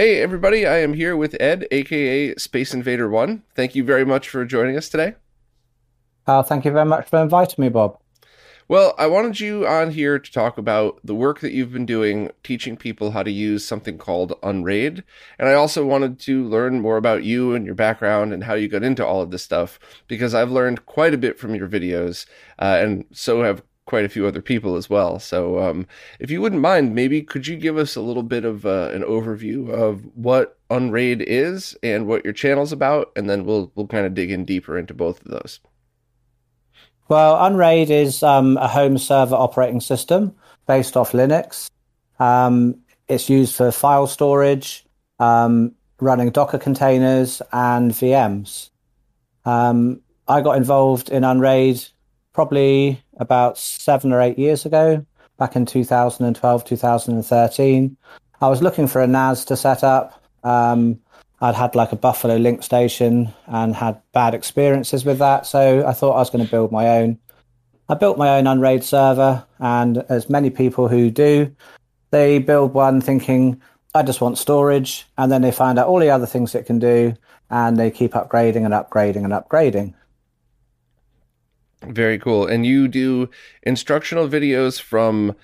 Hey, everybody, I am here with Ed, aka Space Invader One. Thank you very much for joining us today. Uh, thank you very much for inviting me, Bob. Well, I wanted you on here to talk about the work that you've been doing teaching people how to use something called Unraid. And I also wanted to learn more about you and your background and how you got into all of this stuff because I've learned quite a bit from your videos, uh, and so have quite a few other people as well. So, um, if you wouldn't mind, maybe could you give us a little bit of uh, an overview of what Unraid is and what your channel's about, and then we'll we'll kind of dig in deeper into both of those. Well, Unraid is um, a home server operating system based off Linux. Um, it's used for file storage, um, running Docker containers, and VMs. Um, I got involved in Unraid probably about seven or eight years ago, back in 2012, 2013. I was looking for a NAS to set up. Um, I'd had like a Buffalo LinkStation and had bad experiences with that, so I thought I was going to build my own. I built my own Unraid server, and as many people who do, they build one thinking, I just want storage, and then they find out all the other things it can do, and they keep upgrading and upgrading and upgrading. Very cool. And you do instructional videos from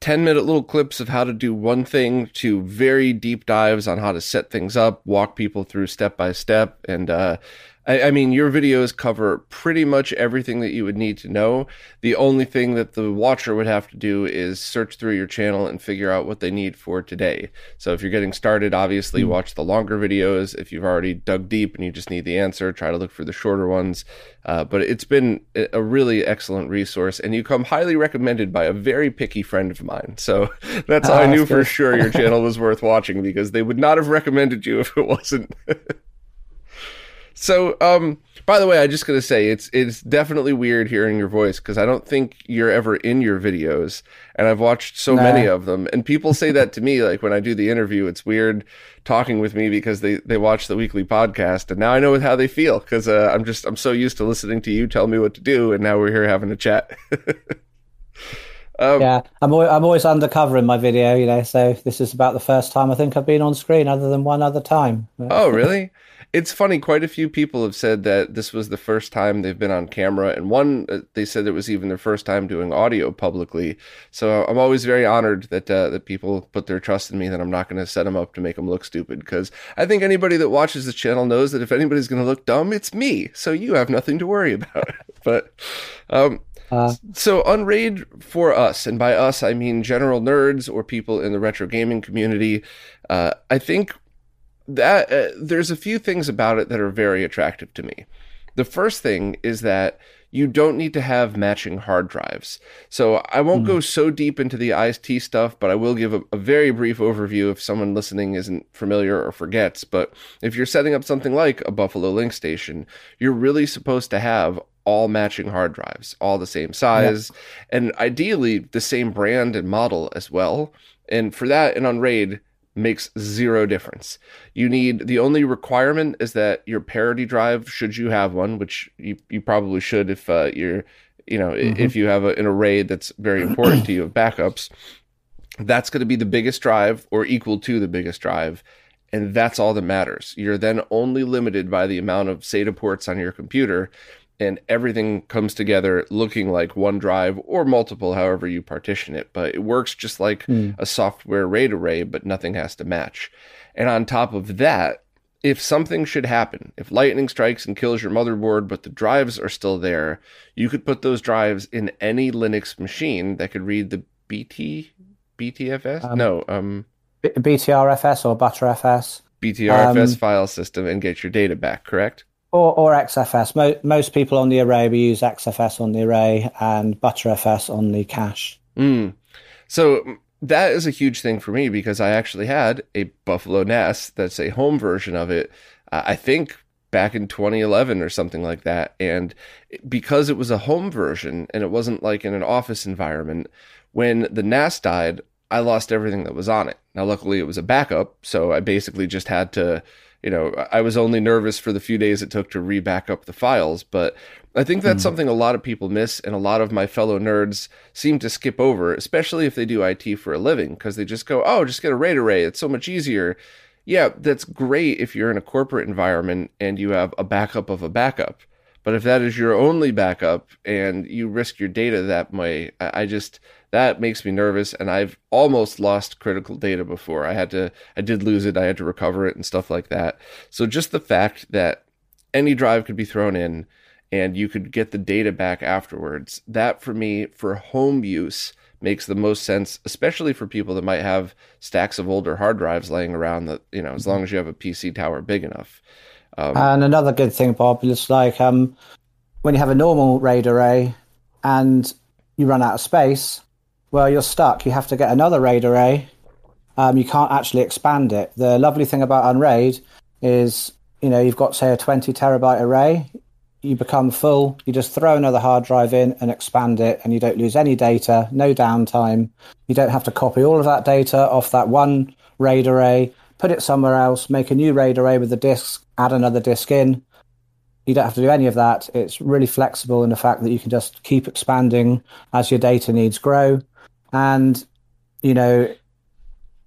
10 minute little clips of how to do one thing to very deep dives on how to set things up, walk people through step by step. And uh, I, I, mean, your videos cover pretty much everything that you would need to know. The only thing that the watcher would have to do is search through your channel and figure out what they need for today. So if you're getting started, obviously mm-hmm. watch the longer videos. If you've already dug deep and you just need the answer, try to look for the shorter ones. Uh, but it's been a really excellent resource, and you come highly recommended by a very picky friend of mine. So that's how oh, I knew for sure your channel was worth watching because they would not have recommended you if it wasn't. So, um, by the way, I just gotta say it's it's definitely weird hearing your voice because I don't think you're ever in your videos, and I've watched so nah. many of them, and people say that to me. Like when I do the interview, it's weird talking with me because they they watch the weekly podcast, and now I know how they feel because uh, I'm just I'm so used to listening to you tell me what to do, and now we're here having a chat. Um, yeah, I'm always, I'm always undercover in my video, you know. So this is about the first time I think I've been on screen, other than one other time. Oh, really? It's funny. Quite a few people have said that this was the first time they've been on camera, and one uh, they said it was even their first time doing audio publicly. So I'm always very honored that uh, that people put their trust in me. That I'm not going to set them up to make them look stupid because I think anybody that watches this channel knows that if anybody's going to look dumb, it's me. So you have nothing to worry about. but um, uh, so Unraid for us, and by us I mean general nerds or people in the retro gaming community. Uh, I think that uh, there's a few things about it that are very attractive to me. The first thing is that you don't need to have matching hard drives. So I won't mm. go so deep into the IT stuff, but I will give a, a, very brief overview if someone listening isn't familiar or forgets. But if you're setting up something like a Buffalo LinkStation, you're really supposed to have all matching hard drives, all the same size, yep. and ideally the same brand and model as well. And for that, and on Unraid, makes zero difference. You need the only requirement is that your parity drive, should you have one, which you, you probably should if uh, you're, you know, mm-hmm. if you have a, an array that's very important to you of backups, that's going to be the biggest drive or equal to the biggest drive. And that's all that matters. You're then only limited by the amount of SATA ports on your computer and everything comes together looking like one drive or multiple, however you partition it. But it works just like mm. a software RAID array, but nothing has to match. And on top of that, if something should happen, if lightning strikes and kills your motherboard, but the drives are still there, you could put those drives in any Linux machine that could read the BT BTFS. Um, no, um, BTRFS or ButterFS. BTRFS um, file system and get your data back, correct? Or, or XFS. Mo- most people on the array we use XFS on the array and ButterFS on the cache. Mm. So that is a huge thing for me because I actually had a Buffalo NAS that's a home version of it. Uh, I think back in 2011 or something like that. And because it was a home version and it wasn't like in an office environment, when the NAS died, I lost everything that was on it. Now, luckily, it was a backup, so I basically just had to, you know, I was only nervous for the few days it took to re back up the files. But I think that's mm. something a lot of people miss, and a lot of my fellow nerds seem to skip over, especially if they do IT for a living, because they just go, oh, just get a RAID array. It's so much easier. Yeah, that's great if you're in a corporate environment and you have a backup of a backup. But if that is your only backup and you risk your data that way, I just that makes me nervous and I've almost lost critical data before. I had to I did lose it, I had to recover it and stuff like that. So just the fact that any drive could be thrown in and you could get the data back afterwards, that for me for home use makes the most sense, especially for people that might have stacks of older hard drives laying around that, you know, as long as you have a PC tower big enough. Um, and another good thing, Bob, is like um, when you have a normal RAID array and you run out of space, well, you're stuck. You have to get another RAID array. Um, you can't actually expand it. The lovely thing about Unraid is, you know, you've got say a 20 terabyte array. You become full. You just throw another hard drive in and expand it, and you don't lose any data. No downtime. You don't have to copy all of that data off that one RAID array, put it somewhere else, make a new RAID array with the disks, add another disk in. You don't have to do any of that. It's really flexible in the fact that you can just keep expanding as your data needs grow. And, you know,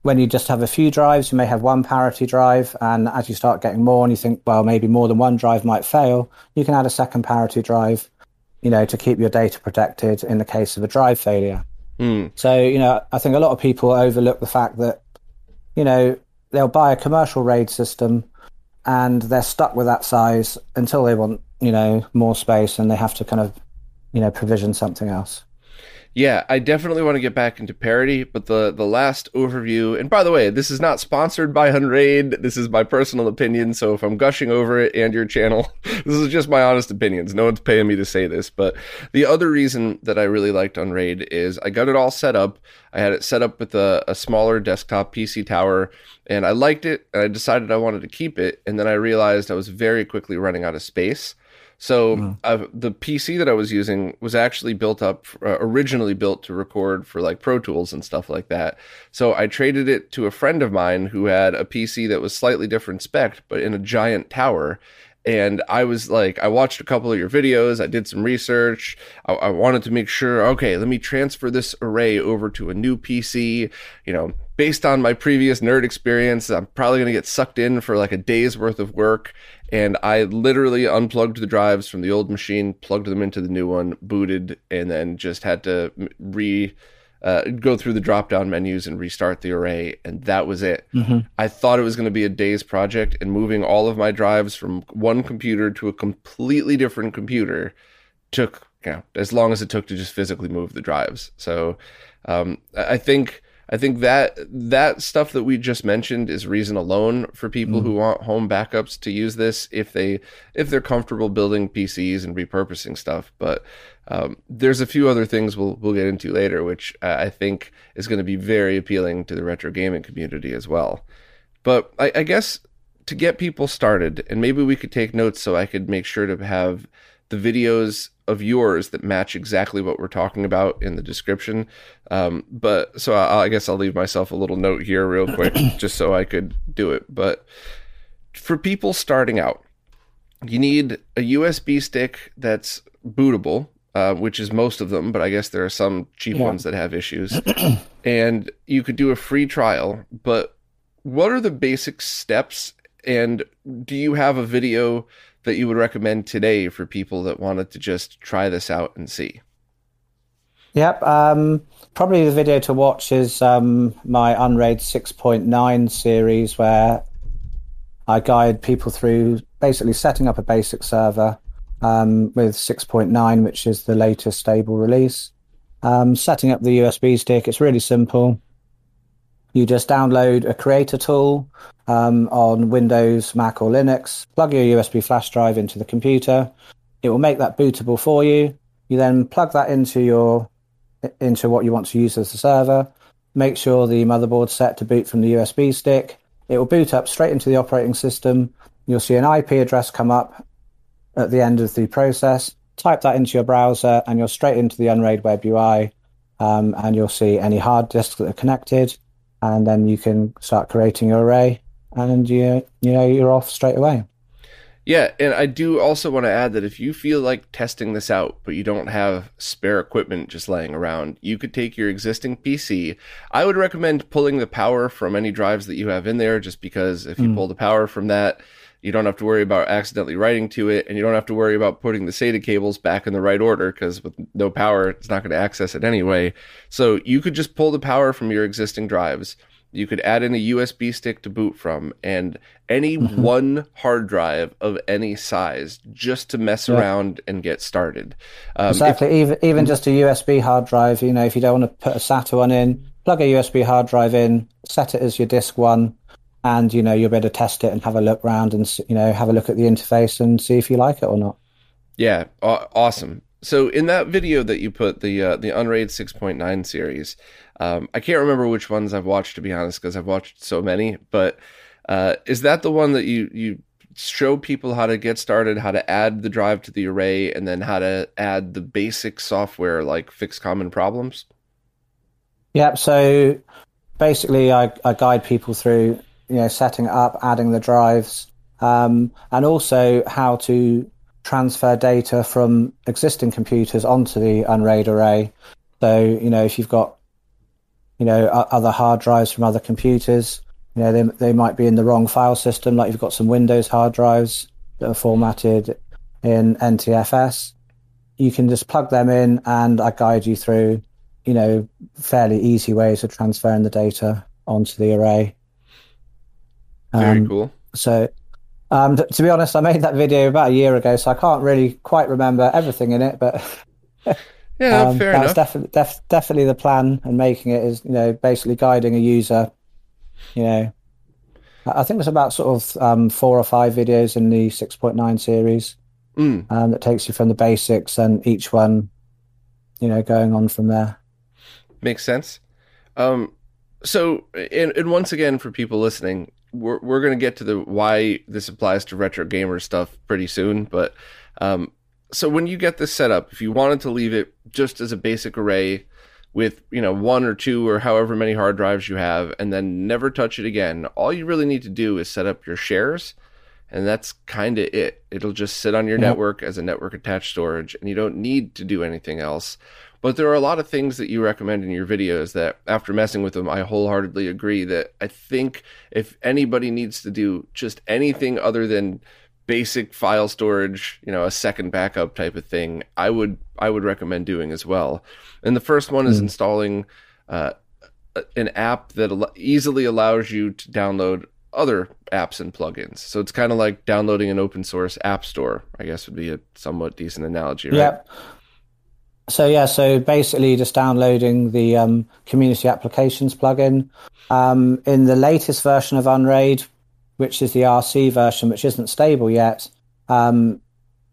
when you just have a few drives, you may have one parity drive. And as you start getting more and you think, well, maybe more than one drive might fail, you can add a second parity drive, you know, to keep your data protected in the case of a drive failure. Mm. So, you know, I think a lot of people overlook the fact that, you know, they'll buy a commercial RAID system and they're stuck with that size until they want, you know, more space and they have to kind of, you know, provision something else. Yeah, I definitely want to get back into parity, but the the last overview, and by the way, this is not sponsored by Unraid. This is my personal opinion. So if I'm gushing over it and your channel, this is just my honest opinions. No one's paying me to say this. But the other reason that I really liked Unraid is I got it all set up. I had it set up with a, a smaller desktop PC tower, and I liked it. And I decided I wanted to keep it, and then I realized I was very quickly running out of space. So mm. uh, the PC that I was using was actually built up, uh, originally built to record for like Pro Tools and stuff like that. So I traded it to a friend of mine who had a PC that was slightly different spec, but in a giant tower. And I was like, I watched a couple of your videos. I did some research. I, I wanted to make sure, okay, let me transfer this array over to a new PC. You know, based on my previous nerd experience, I'm probably going to get sucked in for like a day's worth of work and I literally unplugged the drives from the old machine, plugged them into the new one, booted, and then just had to re uh, go through the drop down menus and restart the array, and that was it. Mm-hmm. I thought it was going to be a day's project, and moving all of my drives from one computer to a completely different computer took you know, as long as it took to just physically move the drives. So um, I think I think that that stuff that we just mentioned is reason alone for people mm. who want home backups to use this if they if they're comfortable building PCs and repurposing stuff. But um, there's a few other things we'll we'll get into later, which I think is going to be very appealing to the retro gaming community as well. But I, I guess to get people started, and maybe we could take notes so I could make sure to have the videos of yours that match exactly what we're talking about in the description. Um, but so I, I, guess I'll leave myself a little note here real quick just so I could do it. But for people starting out, you need a USB stick that's bootable, uh, which is most of them, but I guess there are some cheap yeah. ones that have issues. and you could do a free trial, but what are the basic steps? And do you have a video that you would recommend today for people that wanted to just try this out and see? Yep. Um, probably the video to watch is um, my Unraid 6.9 series, where I guide people through basically setting up a basic server um, with 6.9, which is the latest stable release. Um, setting up the USB stick, it's really simple. You just download a creator tool um, on Windows, Mac, or Linux, plug your USB flash drive into the computer. It will make that bootable for you. You then plug that into your into what you want to use as the server. Make sure the motherboard's set to boot from the USB stick. It will boot up straight into the operating system. You'll see an IP address come up at the end of the process. Type that into your browser, and you're straight into the Unraid web UI. Um, and you'll see any hard disks that are connected, and then you can start creating your array, and you you know you're off straight away. Yeah, and I do also want to add that if you feel like testing this out, but you don't have spare equipment just laying around, you could take your existing PC. I would recommend pulling the power from any drives that you have in there, just because if you mm. pull the power from that, you don't have to worry about accidentally writing to it, and you don't have to worry about putting the SATA cables back in the right order because with no power, it's not going to access it anyway. So you could just pull the power from your existing drives. You could add in a USB stick to boot from, and any mm-hmm. one hard drive of any size just to mess yeah. around and get started. Um, exactly. If, even even just a USB hard drive. You know, if you don't want to put a SATA one in, plug a USB hard drive in, set it as your disk one, and you know you'll be able to test it and have a look around and you know have a look at the interface and see if you like it or not. Yeah, awesome. So in that video that you put the uh, the Unraid 6.9 series, um, I can't remember which ones I've watched to be honest because I've watched so many. But uh, is that the one that you you show people how to get started, how to add the drive to the array, and then how to add the basic software like fix common problems? Yep. So basically, I, I guide people through you know, setting up, adding the drives, um, and also how to transfer data from existing computers onto the Unraid array. So, you know, if you've got, you know, other hard drives from other computers, you know, they, they might be in the wrong file system, like you've got some Windows hard drives that are formatted in NTFS. You can just plug them in and I guide you through, you know, fairly easy ways of transferring the data onto the array. Very um, cool. So, um, to be honest, I made that video about a year ago, so I can't really quite remember everything in it. But yeah, um, fair enough. Definitely, def- definitely the plan and making it is, you know, basically guiding a user. You know, I think there's about sort of um, four or five videos in the 6.9 series mm. um, that takes you from the basics and each one, you know, going on from there. Makes sense. Um, so, and, and once again, for people listening, we're we're gonna get to the why this applies to retro gamer stuff pretty soon. But um, so when you get this set up, if you wanted to leave it just as a basic array with you know one or two or however many hard drives you have, and then never touch it again, all you really need to do is set up your shares. And that's kind of it. It'll just sit on your network as a network attached storage, and you don't need to do anything else. But there are a lot of things that you recommend in your videos that, after messing with them, I wholeheartedly agree that I think if anybody needs to do just anything other than basic file storage, you know, a second backup type of thing, I would I would recommend doing as well. And the first one is mm. installing uh, an app that easily allows you to download other apps and plugins. So it's kind of like downloading an open source app store. I guess would be a somewhat decent analogy, right? Yep. So yeah, so basically just downloading the um, community applications plugin. Um, in the latest version of Unraid, which is the RC version, which isn't stable yet, um,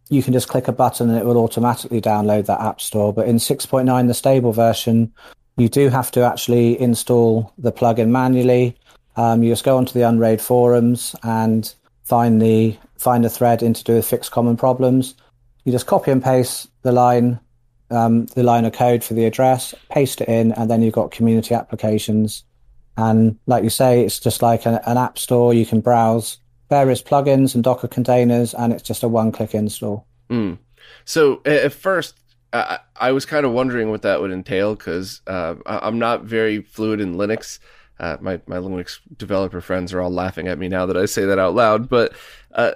you can just click a button and it will automatically download that app store. But in 6.9, the stable version, you do have to actually install the plugin manually. Um, you just go onto the Unraid forums and find the find a thread into do with fixed common problems. You just copy and paste the line um, the line of code for the address, paste it in, and then you've got community applications. And like you say, it's just like an, an app store. You can browse various plugins and Docker containers, and it's just a one-click install. Mm. So at first, I, I, was kind of wondering what that would entail because uh, I'm not very fluid in Linux. Uh, my my Linux developer friends are all laughing at me now that I say that out loud, but uh,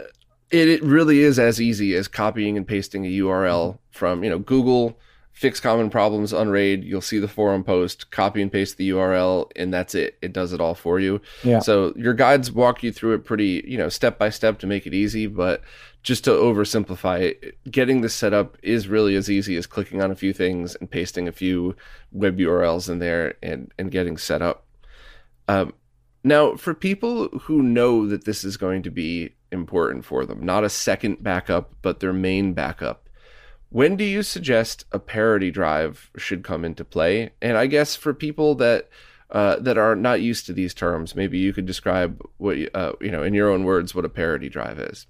it, it really is as easy as copying and pasting a URL from you know Google fix common problems Unraid you'll see the forum post copy and paste the url and that's it. It does it all for you. Yeah. so your guides walk you through it pretty you know step by step to make it easy but just to oversimplify it getting this set up is really as easy as clicking on a few things and pasting a few web urls in there and and getting set up. Um, now, for people who know that this is going to be important for them, not a second backup, but their main backup, when do you suggest a parity drive should come into play? And I guess for people that uh, that are not used to these terms, maybe you could describe what uh, you know in your own words what a parity drive is.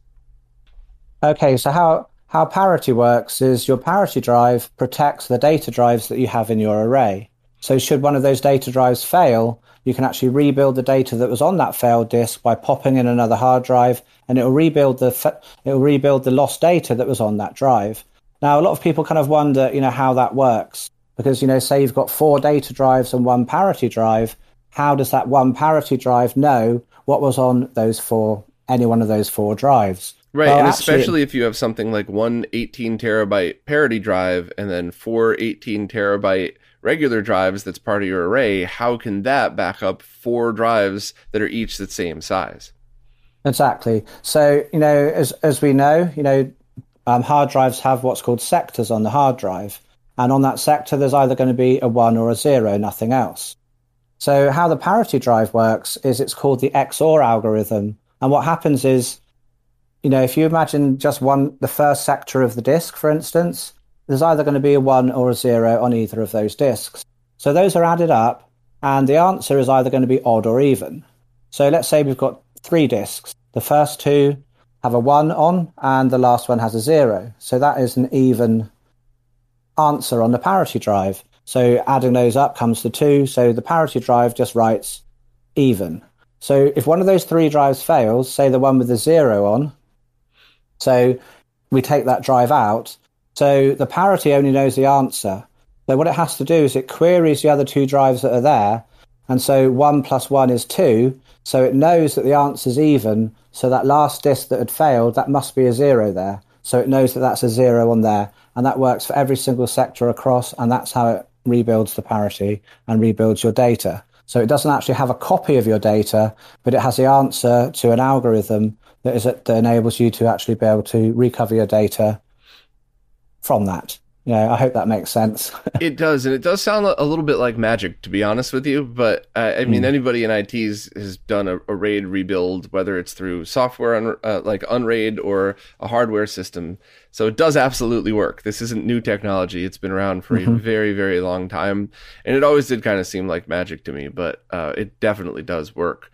Okay, so how how parity works is your parity drive protects the data drives that you have in your array. So should one of those data drives fail, you can actually rebuild the data that was on that failed disk by popping in another hard drive, and it will rebuild the it will rebuild the lost data that was on that drive. Now, a lot of people kind of wonder, you know, how that works because, you know, say you've got four data drives and one parity drive. How does that one parity drive know what was on those four, any one of those four drives? Right, well, and actually, especially if you have something like one 18 terabyte parity drive and then four 18 terabyte regular drives that's part of your array, how can that back up four drives that are each the same size? Exactly. So, you know, as as we know, you know, um, hard drives have what's called sectors on the hard drive. And on that sector, there's either going to be a one or a zero, nothing else. So how the parity drive works is it's called the XOR algorithm. And what happens is, you know, if you imagine just one, the first sector of the disk, for instance, there's either going to be a one or a zero on either of those disks. So those are added up and the answer is either going to be odd or even. So let's say we've got three disks. The first two have a one on and the last one has a zero. So that is an even answer on the parity drive. So adding those up comes to two. So the parity drive just writes even. So if one of those three drives fails, say the one with the zero on, so we take that drive out. So the parity only knows the answer. So what it has to do is it queries the other two drives that are there. And so one plus one is two. So it knows that the answer is even. So that last disk that had failed, that must be a zero there. So it knows that that's a zero on there. And that works for every single sector across. And that's how it rebuilds the parity and rebuilds your data. So it doesn't actually have a copy of your data, but it has the answer to an algorithm that is that enables you to actually be able to recover your data from that you know, I hope that makes sense. it does, and it does sound a little bit like magic, to be honest with you. But uh, I mean, mm. anybody in IT has done a, a, RAID rebuild, whether it's through software un, uh, like Unraid or a hardware system. So it does absolutely work. This isn't new technology; it's been around for mm-hmm. a very, very long time, and it always did kind of seem like magic to me. But uh, it definitely does work.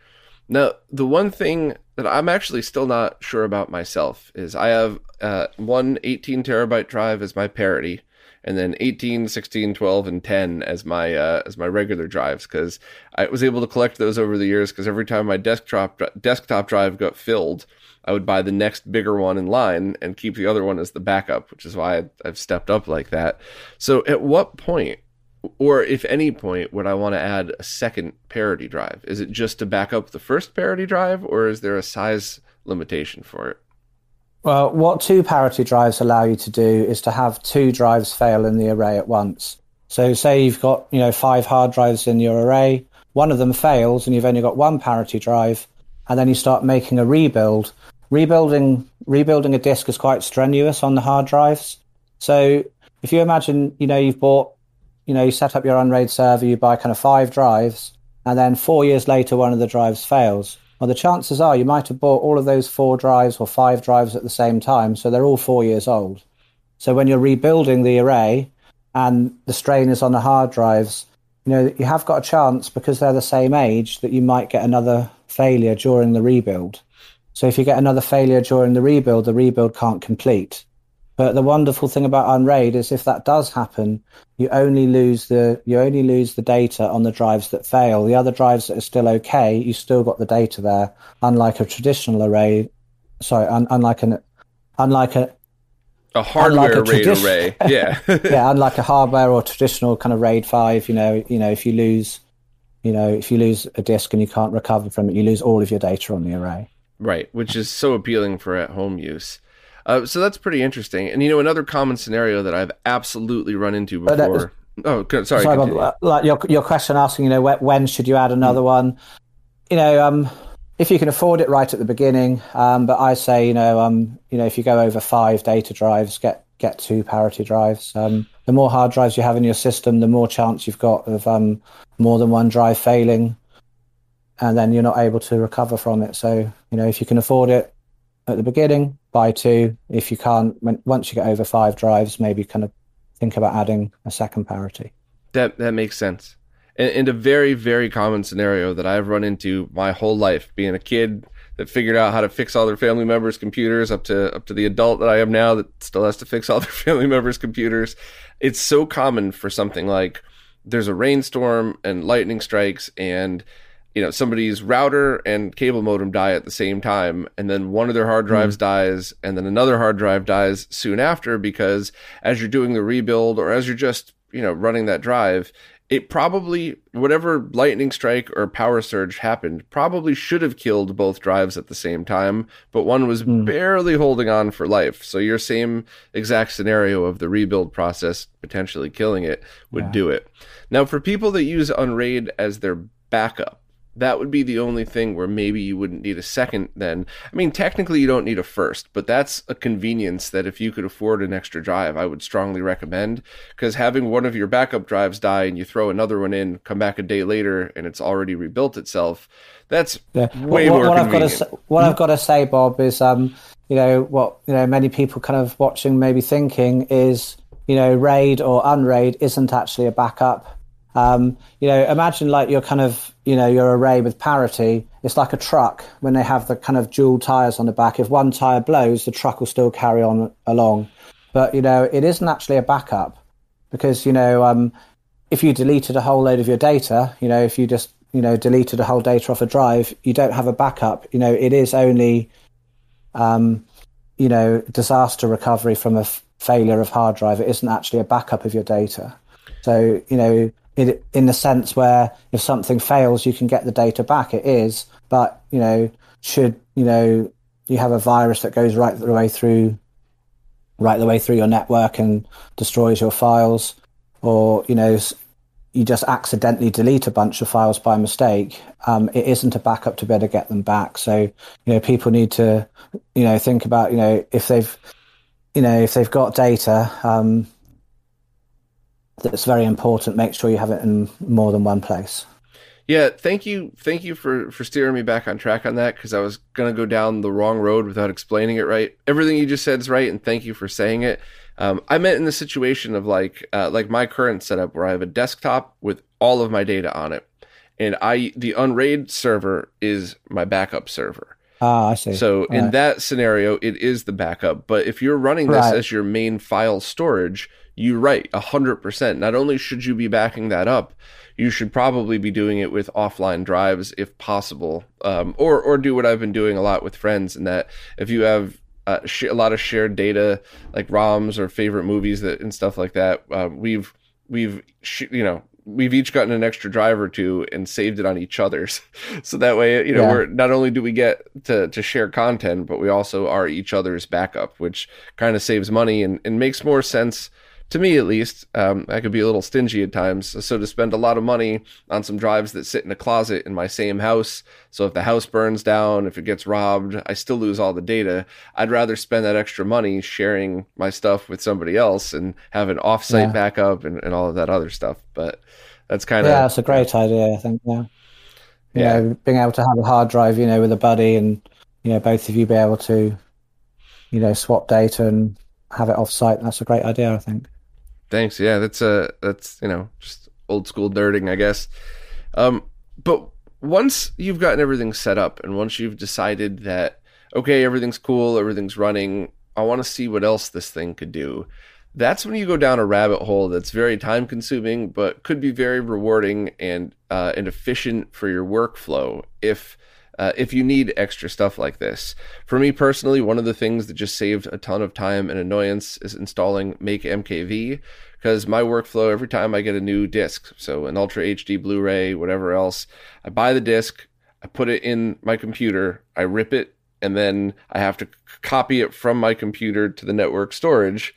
Now, the one thing that I'm actually still not sure about myself is I have uh, one 18 terabyte drive as my parity, and then 18, 16, 12, and 10 as my uh, as my regular drives because I was able to collect those over the years because every time my desktop desktop drive got filled, I would buy the next bigger one in line and keep the other one as the backup, which is why I've stepped up like that. So, at what point or if any point would I want to add a second parity drive? Is it just to back up the first parity drive, or is there a size limitation for it? Well, what two parity drives allow you to do is to have two drives fail in the array at once. So say you've got, you know, five hard drives in your array, one of them fails and you've only got one parity drive, and then you start making a rebuild. Rebuilding rebuilding a disk is quite strenuous on the hard drives. So if you imagine, you know, you've bought you know, you set up your Unraid server, you buy kind of five drives, and then four years later, one of the drives fails. Well, the chances are you might have bought all of those four drives or five drives at the same time, so they're all four years old. So when you're rebuilding the array and the strain is on the hard drives, you know, you have got a chance because they're the same age that you might get another failure during the rebuild. So if you get another failure during the rebuild, the rebuild can't complete. But the wonderful thing about Unraid is if that does happen, you only lose the you only lose the data on the drives that fail. The other drives that are still okay, you still got the data there. Unlike a traditional array, sorry, un, unlike an unlike a a hardware RAID tradi- array, yeah, yeah, unlike a hardware or traditional kind of RAID five. You know, you know, if you lose, you know, if you lose a disk and you can't recover from it, you lose all of your data on the array. Right, which is so appealing for at home use. Uh, so that's pretty interesting. And you know, another common scenario that I've absolutely run into before. oh, good. sorry. sorry Bob, like your your question asking, you know, when should you add another mm. one? You know, um, if you can afford it right at the beginning. Um, but I say, you know, um, you know, if you go over five data drives, get get two parity drives. Um, the more hard drives you have in your system, the more chance you've got of um, more than one drive failing. and then you're not able to recover from it. So you know if you can afford it at the beginning, buy two. If you can't, when, once you get over five drives, maybe kind of think about adding a second parity. That that makes sense. And, and a very very common scenario that I've run into my whole life, being a kid that figured out how to fix all their family members' computers up to up to the adult that I am now that still has to fix all their family members' computers. It's so common for something like there's a rainstorm and lightning strikes and you know somebody's router and cable modem die at the same time and then one of their hard drives mm. dies and then another hard drive dies soon after because as you're doing the rebuild or as you're just you know running that drive it probably whatever lightning strike or power surge happened probably should have killed both drives at the same time but one was mm. barely holding on for life so your same exact scenario of the rebuild process potentially killing it would yeah. do it now for people that use unraid as their backup that would be the only thing where maybe you wouldn't need a second then. I mean, technically you don't need a first, but that's a convenience that if you could afford an extra drive, I would strongly recommend because having one of your backup drives die and you throw another one in, come back a day later and it's already rebuilt itself, that's yeah. way what, more what convenient. I've got to, what I've got to say, Bob, is um, you know what you know many people kind of watching maybe thinking is you know raid or unraid isn't actually a backup um, you know, imagine like you're kind of, you know, your array with parity. It's like a truck when they have the kind of dual tires on the back. If one tire blows, the truck will still carry on along. But you know, it isn't actually a backup because you know, um, if you deleted a whole load of your data, you know, if you just you know deleted a whole data off a drive, you don't have a backup. You know, it is only, um, you know, disaster recovery from a f- failure of hard drive. It isn't actually a backup of your data. So you know, in the sense where if something fails, you can get the data back. It is, but you know, should you know you have a virus that goes right the way through, right the way through your network and destroys your files, or you know, you just accidentally delete a bunch of files by mistake. Um, it isn't a backup to be able to get them back. So you know, people need to you know think about you know if they've you know if they've got data. Um, that's very important. Make sure you have it in more than one place. Yeah, thank you, thank you for for steering me back on track on that because I was gonna go down the wrong road without explaining it right. Everything you just said is right, and thank you for saying it. Um, I meant in the situation of like uh, like my current setup where I have a desktop with all of my data on it, and I the Unraid server is my backup server. Ah, I see. So all in right. that scenario, it is the backup. But if you're running this right. as your main file storage, you're right, 100%. Not only should you be backing that up, you should probably be doing it with offline drives if possible, um, or or do what I've been doing a lot with friends. In that, if you have uh, sh- a lot of shared data like ROMs or favorite movies that and stuff like that, uh, we've we've sh- you know we've each gotten an extra drive or two and saved it on each other's. so that way, you know, yeah. we're not only do we get to, to share content, but we also are each other's backup, which kind of saves money and, and makes more sense to me at least, um, I could be a little stingy at times. So to spend a lot of money on some drives that sit in a closet in my same house, so if the house burns down, if it gets robbed, I still lose all the data. I'd rather spend that extra money sharing my stuff with somebody else and have an offsite yeah. backup and, and all of that other stuff. But that's kind of yeah, that's a great idea. I think yeah, you yeah, know, being able to have a hard drive, you know, with a buddy and you know both of you be able to, you know, swap data and have it offsite. That's a great idea. I think. Thanks. Yeah, that's uh that's you know just old school nerding, I guess. Um, but once you've gotten everything set up, and once you've decided that okay, everything's cool, everything's running, I want to see what else this thing could do. That's when you go down a rabbit hole that's very time consuming, but could be very rewarding and uh, and efficient for your workflow if uh, if you need extra stuff like this. For me personally, one of the things that just saved a ton of time and annoyance is installing MakeMKV because my workflow every time I get a new disc, so an Ultra HD Blu ray, whatever else, I buy the disc, I put it in my computer, I rip it, and then I have to copy it from my computer to the network storage.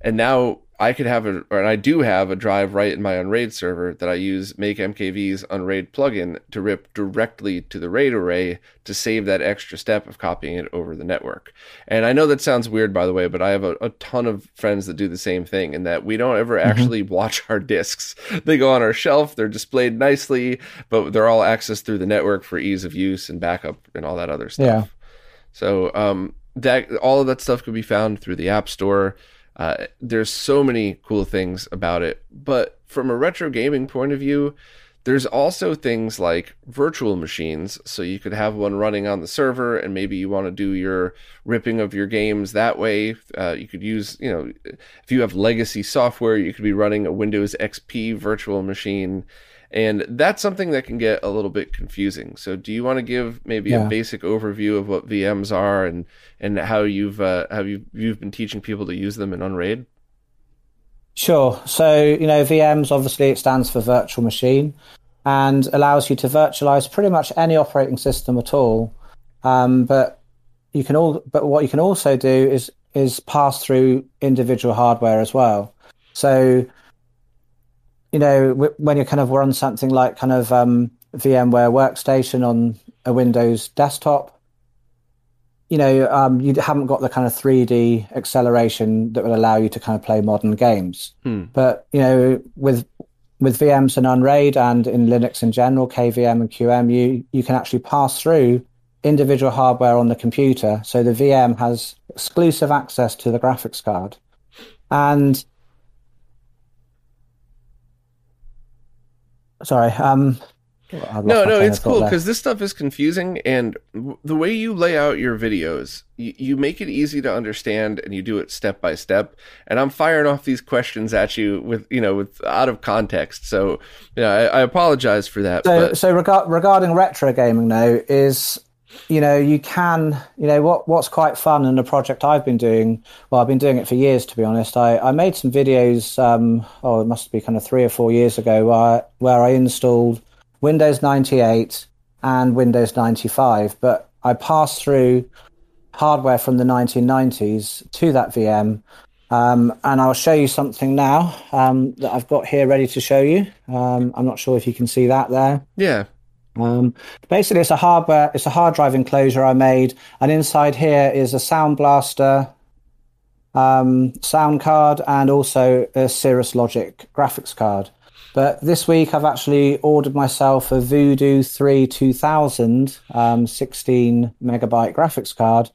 And now I could have a, or I do have a drive right in my Unraid server that I use MakeMKV's Unraid plugin to rip directly to the RAID array to save that extra step of copying it over the network. And I know that sounds weird, by the way, but I have a, a ton of friends that do the same thing in that we don't ever mm-hmm. actually watch our discs. They go on our shelf, they're displayed nicely, but they're all accessed through the network for ease of use and backup and all that other stuff. Yeah. So, um, that all of that stuff could be found through the App Store. Uh, there's so many cool things about it. But from a retro gaming point of view, there's also things like virtual machines. So you could have one running on the server, and maybe you want to do your ripping of your games that way. Uh, you could use, you know, if you have legacy software, you could be running a Windows XP virtual machine. And that's something that can get a little bit confusing. So, do you want to give maybe yeah. a basic overview of what VMs are and and how you've uh, have you you've been teaching people to use them in Unraid? Sure. So, you know, VMs obviously it stands for virtual machine and allows you to virtualize pretty much any operating system at all. Um, but you can all but what you can also do is is pass through individual hardware as well. So you know, when you kind of run something like kind of um, VMware Workstation on a Windows desktop, you know, um, you haven't got the kind of 3D acceleration that would allow you to kind of play modern games. Hmm. But you know, with with VMs and Unraid and in Linux in general, KVM and QEMU, you, you can actually pass through individual hardware on the computer. So the VM has exclusive access to the graphics card. And sorry. Um, no, no, it's cool because this stuff is confusing, and w- the way you lay out your videos, y- you make it easy to understand, and you do it step by step. And I'm firing off these questions at you with, you know, with out of context. So, yeah, I, I apologize for that. So, but... so rega- regarding retro gaming, now is you know, you can, you know, what what's quite fun in the project I've been doing. Well, I've been doing it for years, to be honest. I, I made some videos. Um, oh, it must be kind of three or four years ago, where where I installed Windows 98 and Windows 95, but I passed through hardware from the 1990s to that VM. Um, and I'll show you something now um, that I've got here ready to show you. Um, I'm not sure if you can see that there. Yeah, um, basically, it's a hardware, it's a hard drive enclosure I made, and inside here is a Sound Blaster um, sound card and also a Cirrus Logic graphics card. But this week, I've actually ordered myself a Voodoo 3 2000 um, 16 megabyte graphics card.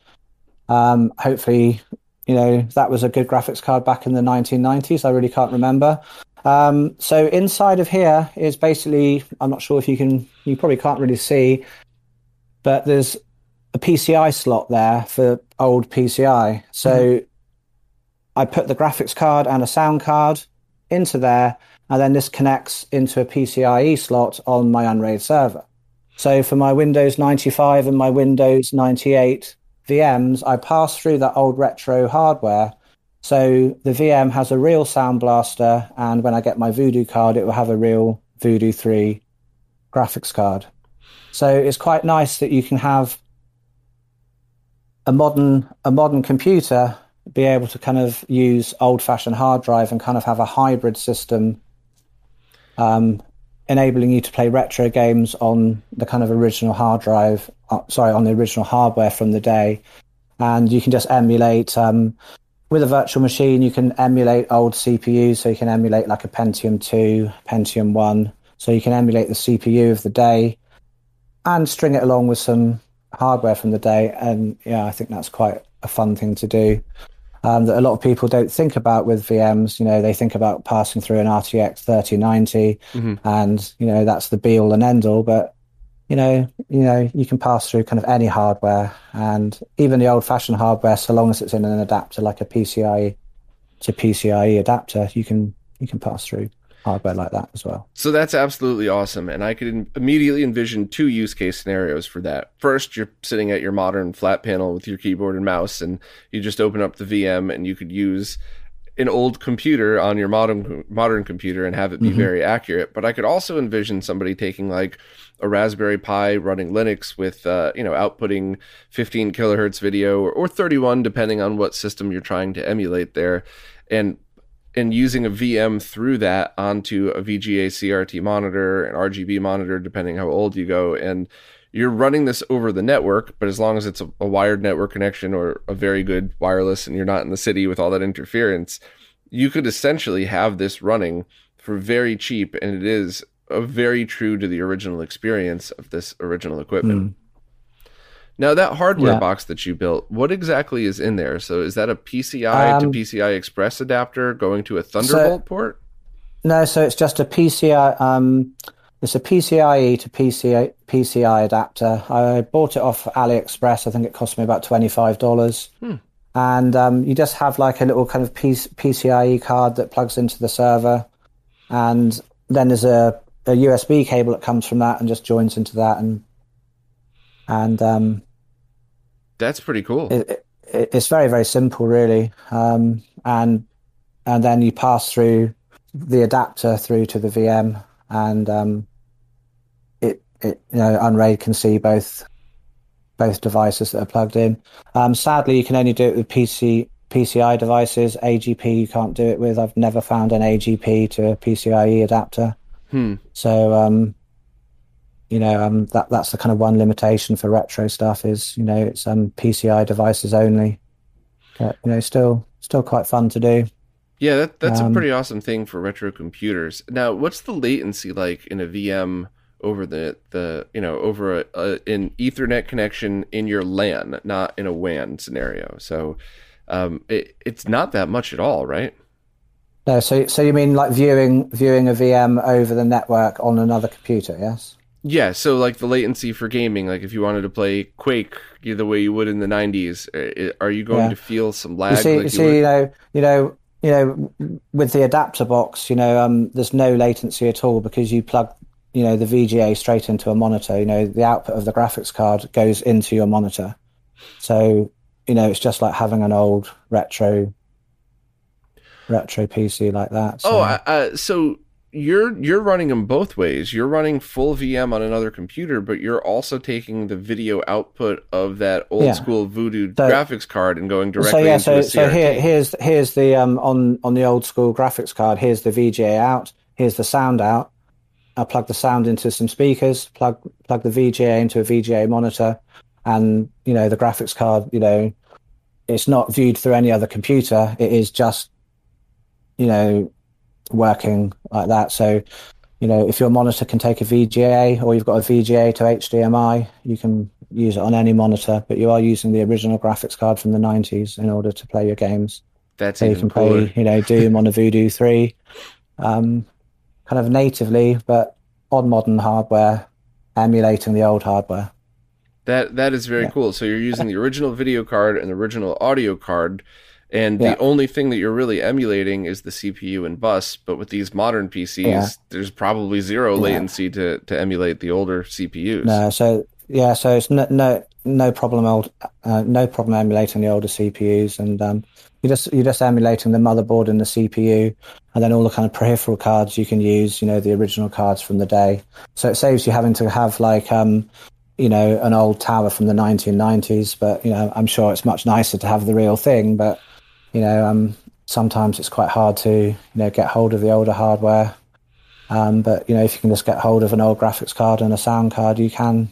Um, hopefully, you know that was a good graphics card back in the 1990s. I really can't remember. Um, so inside of here is basically, I'm not sure if you can, you probably can't really see, but there's a PCI slot there for old PCI. So mm-hmm. I put the graphics card and a sound card into there, and then this connects into a PCIe slot on my Unraid server. So for my Windows 95 and my Windows 98 VMs, I pass through that old retro hardware so the VM has a real Sound Blaster, and when I get my Voodoo card, it will have a real Voodoo 3 graphics card. So it's quite nice that you can have a modern a modern computer be able to kind of use old fashioned hard drive and kind of have a hybrid system um, enabling you to play retro games on the kind of original hard drive uh, sorry on the original hardware from the day and you can just emulate um, with a virtual machine, you can emulate old CPUs. So you can emulate like a Pentium 2, Pentium 1. So you can emulate the CPU of the day and string it along with some hardware from the day. And yeah, I think that's quite a fun thing to do. Um, that a lot of people don't think about with VMs. You know, they think about passing through an RTX 3090 mm-hmm. and, you know, that's the be all and end all. But you know, you know, you can pass through kind of any hardware and even the old fashioned hardware, so long as it's in an adapter like a PCIe to PCIe adapter, you can you can pass through hardware like that as well. So that's absolutely awesome. And I could immediately envision two use case scenarios for that. First, you're sitting at your modern flat panel with your keyboard and mouse, and you just open up the VM and you could use an old computer on your modern modern computer and have it be mm-hmm. very accurate. But I could also envision somebody taking like a Raspberry Pi running Linux with uh, you know outputting 15 kilohertz video or, or 31 depending on what system you're trying to emulate there, and and using a VM through that onto a VGA CRT monitor, an RGB monitor, depending how old you go, and you're running this over the network, but as long as it's a, a, wired network connection or a very good wireless and you're not in the city with all that interference, you could essentially have this running for very cheap. And it is very true to the original experience of this original equipment. Mm. Now that hardware yeah. box that you built, what exactly is in there? So is that a PCI um, to PCI Express adapter going to a Thunderbolt so, port? No, so it's just a PCI um, it's a PCIe to PCI, PCI adapter. I bought it off AliExpress. I think it cost me about $25. Hmm. And um, you just have like a little kind of PCIe card that plugs into the server. And then there's a, a USB cable that comes from that and just joins into that. And, and um, that's pretty cool. It, it, it's very, very simple, really. Um, and, and then you pass through the adapter through to the VM. And um, it, it you know, Unraid can see both both devices that are plugged in. Um, sadly, you can only do it with PC PCI devices. AGP you can't do it with. I've never found an AGP to a PCIe adapter. Hmm. So, um, you know, um, that that's the kind of one limitation for retro stuff is you know it's um, PCI devices only. But, you know, still still quite fun to do. Yeah, that, that's a um, pretty awesome thing for retro computers. Now, what's the latency like in a VM? over the the you know over a, a, an Ethernet connection in your LAN, not in a WAN scenario. So um, it, it's not that much at all, right? No, so so you mean like viewing viewing a VM over the network on another computer? Yes. Yeah, so like the latency for gaming, like if you wanted to play Quake the way you would in the '90s, are you going yeah. to feel some lag? You see, like you, see, you know, you know, you know, with the adapter box, you know, um, there's no latency at all because you plug you know the VGA straight into a monitor. You know the output of the graphics card goes into your monitor, so you know it's just like having an old retro retro PC like that. So. Oh, uh, so you're you're running them both ways. You're running full VM on another computer, but you're also taking the video output of that old yeah. school Voodoo so, graphics card and going directly so yeah, into so, So here here's here's the um on on the old school graphics card. Here's the VGA out. Here's the sound out. I plug the sound into some speakers, plug plug the VGA into a VGA monitor, and you know the graphics card. You know, it's not viewed through any other computer. It is just, you know, working like that. So, you know, if your monitor can take a VGA or you've got a VGA to HDMI, you can use it on any monitor. But you are using the original graphics card from the '90s in order to play your games. That's so you can cooler. play, you know, Doom on a Voodoo three. Um, kind of natively, but on modern hardware, emulating the old hardware. That that is very yeah. cool. So you're using the original video card and the original audio card, and yeah. the only thing that you're really emulating is the CPU and bus. But with these modern PCs, yeah. there's probably zero latency to, to emulate the older CPUs. No, so yeah, so it's no no, no problem old uh, no problem emulating the older CPUs, and um, you just you're just emulating the motherboard and the CPU, and then all the kind of peripheral cards you can use. You know, the original cards from the day. So it saves you having to have like um, you know, an old tower from the 1990s. But you know, I'm sure it's much nicer to have the real thing. But you know, um, sometimes it's quite hard to you know get hold of the older hardware. Um, but you know, if you can just get hold of an old graphics card and a sound card, you can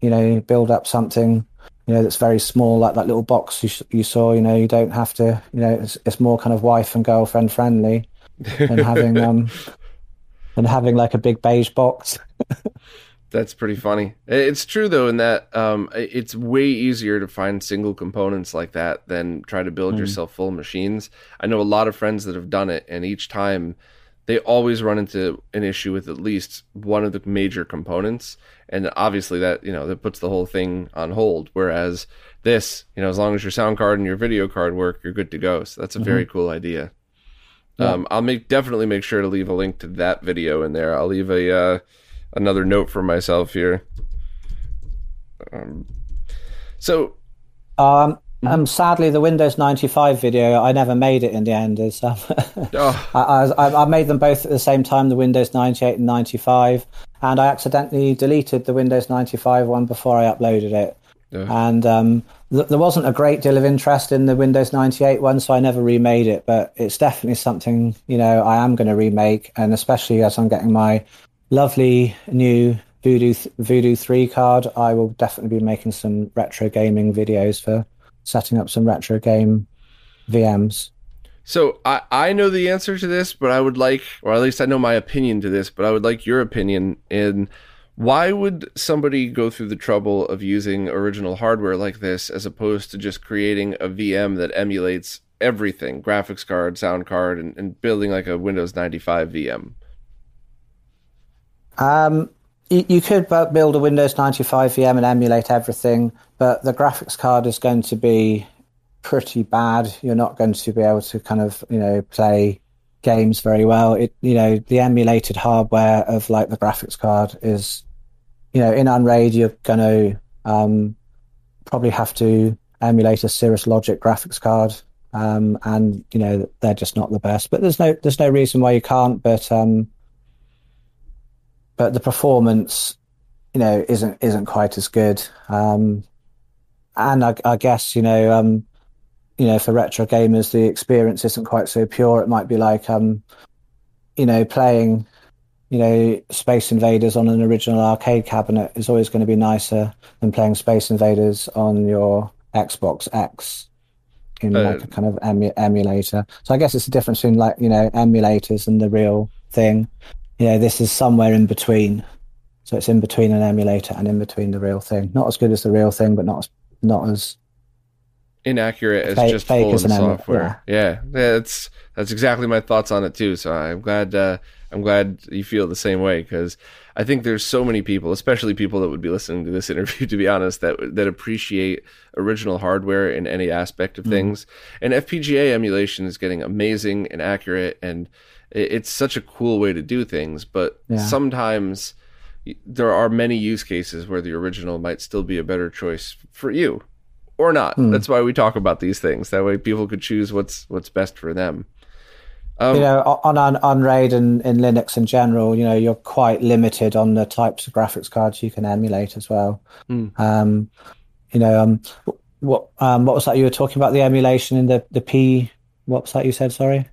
you know, build up something, you know, that's very small, like that little box you, you saw. You know, you don't have to, you know, it's, it's more kind of wife and girlfriend friendly than having um than having like a big beige box. That's pretty funny. It's true though, in that um, it's way easier to find single components like that than try to build mm. yourself full machines. I know a lot of friends that have done it, and each time they always run into an issue with at least one of the major components and obviously that you know that puts the whole thing on hold whereas this you know as long as your sound card and your video card work you're good to go so that's a mm-hmm. very cool idea yeah. um, i'll make definitely make sure to leave a link to that video in there i'll leave a uh, another note for myself here um, so um Mm-hmm. Um, sadly, the Windows 95 video, I never made it in the end. Is um, oh. I, I, I, made them both at the same time, the Windows 98 and 95, and I accidentally deleted the Windows 95 one before I uploaded it. Yeah. And um, th- there wasn't a great deal of interest in the Windows 98 one, so I never remade it. But it's definitely something you know I am going to remake, and especially as I'm getting my lovely new Voodoo Voodoo 3 card, I will definitely be making some retro gaming videos for setting up some retro game VMs. So I, I know the answer to this, but I would like, or at least I know my opinion to this, but I would like your opinion in why would somebody go through the trouble of using original hardware like this as opposed to just creating a VM that emulates everything graphics card, sound card, and, and building like a Windows 95 VM? Um, you, you could build a Windows 95 VM and emulate everything, but the graphics card is going to be pretty bad. You're not going to be able to kind of, you know, play games very well. It, you know, the emulated hardware of like the graphics card is you know, in Unraid, you're going to um, probably have to emulate a Cirrus Logic graphics card, um, and you know they're just not the best. But there's no there's no reason why you can't. But um, but the performance, you know, isn't isn't quite as good. Um, and I, I, guess you know, um, you know, for retro gamers, the experience isn't quite so pure. It might be like, um, you know, playing you know, Space Invaders on an original arcade cabinet is always going to be nicer than playing Space Invaders on your Xbox X in uh, like a kind of emu- emulator. So I guess it's a difference between like you know emulators and the real thing. You know, this is somewhere in between. So it's in between an emulator and in between the real thing. Not as good as the real thing, but not as not as inaccurate as fake, just fake full as software. Yeah. yeah, that's that's exactly my thoughts on it too. So I'm glad. Uh, I'm glad you feel the same way because I think there's so many people, especially people that would be listening to this interview, to be honest, that that appreciate original hardware in any aspect of mm things. And FPGA emulation is getting amazing and accurate, and it's such a cool way to do things. But yeah. sometimes there are many use cases where the original might still be a better choice for you, or not. Mm. That's why we talk about these things. That way, people could choose what's what's best for them. Um, you know, on, on Unraid and in Linux in general, you know, you're quite limited on the types of graphics cards you can emulate as well. Mm. Um, you know, um, what um, what was that you were talking about the emulation in the the P? What was that you said? Sorry,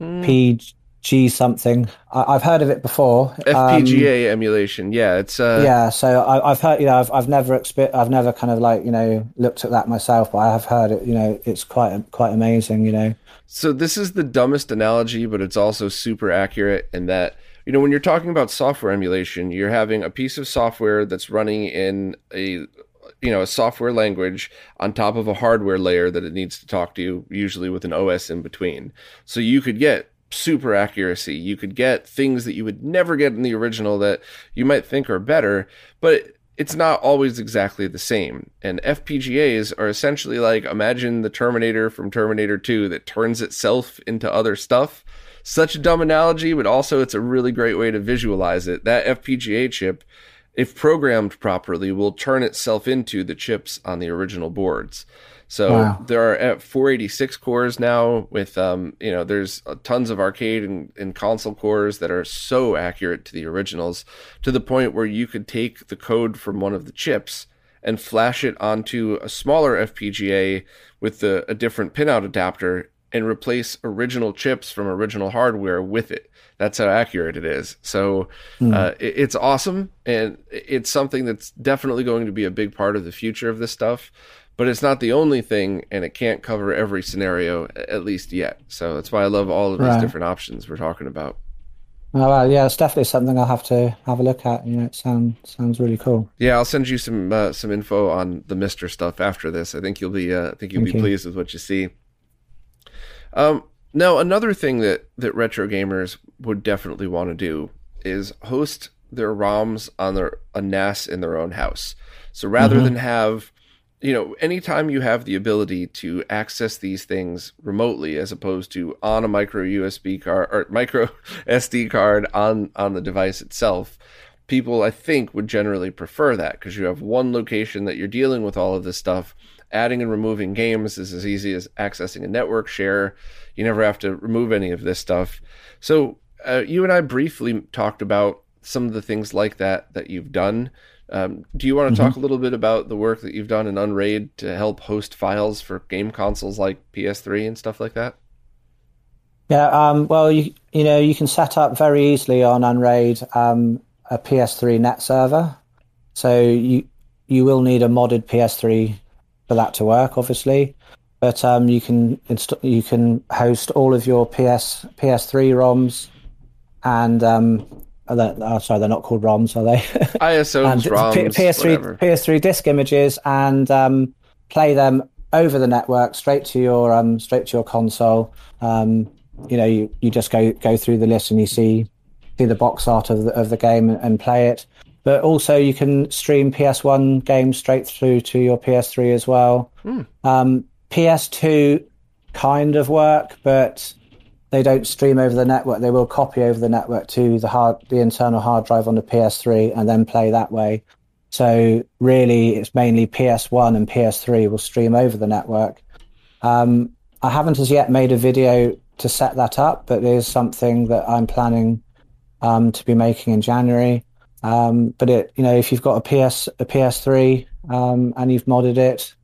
mm. PG something. I, have heard of it before. FPGA um, emulation. Yeah, it's uh... yeah. So I, have heard. You know, I've I've never exper- I've never kind of like you know looked at that myself, but I have heard it. You know, it's quite quite amazing. You know. So this is the dumbest analogy, but it's also super accurate in that you know when you're talking about software emulation, you're having a piece of software that's running in a you know a software language on top of a hardware layer that it needs to talk to, you, usually with an OS in between. So you could get super accuracy. You could get things that you would never get in the original that you might think are better, but it's not always exactly the same. And FPGAs are essentially like imagine the Terminator from Terminator 2 that turns itself into other stuff. Such a dumb analogy, but also it's a really great way to visualize it. That FPGA chip, if programmed properly, will turn itself into the chips on the original boards. So wow. there are at 486 cores now with um, you know there's tons of arcade and, and, console cores that are so accurate to the originals to the point where you could take the code from one of the chips and flash it onto a smaller FPGA with the, a different pinout adapter and replace original chips from original hardware with it. That's how accurate it is. So mm. uh, it, it's awesome, and it's something that's definitely going to be a big part of the future of this stuff but it's not the only thing and it can't cover every scenario at least yet so that's why i love all of these right. different options we're talking about oh well yeah it's definitely something i'll have to have a look at you know it sounds sounds really cool yeah i'll send you some uh, some info on the MiSTer stuff after this i think you'll be uh, i think you'll Thank be you. pleased with what you see um now another thing that that retro gamers would definitely want to do is host their roms on their a nas in their own house so rather mm-hmm. than have you know, anytime you have the ability to access these things remotely as opposed to on a micro USB card or micro SD card on on the device itself, people I think would generally prefer that because you have one location that you're dealing with all of this stuff. Adding and removing games is as easy as accessing a network share. You never have to remove any of this stuff. So, uh, you and I briefly talked about some of the things like that that you've done Um, do you want to mm-hmm. talk a little bit about the work that you've done in Unraid to help host files for game consoles like PS3 and stuff like that? Yeah, um, well, you you know you can set up very easily on Unraid um, a PS3 net server. So you you will need a modded PS3 for that to work, obviously. But um, you can inst- you can host all of your PS PS3 ROMs and um, oh, sorry, they're not called ROMs, are they? ISOs, ROMs, P- PS3 whatever. PS3 disk images, and um, play them over the network straight to your um, straight to your console. Um, you know, you, you just go go through the list and you see see the box art of the, of the game and play it. But also, you can stream PS1 games straight through to your PS3 as well. Mm. Um, PS2 kind of work, but they don't stream over the network. They will copy over the network to the hard, the internal hard drive on the PS3, and then play that way. So really, it's mainly PS1 and PS3 will stream over the network. Um, I haven't as yet made a video to set that up, but it is something that I'm planning um, to be making in January. Um, but it, you know, if you've got a PS a PS3 um, and you've modded it,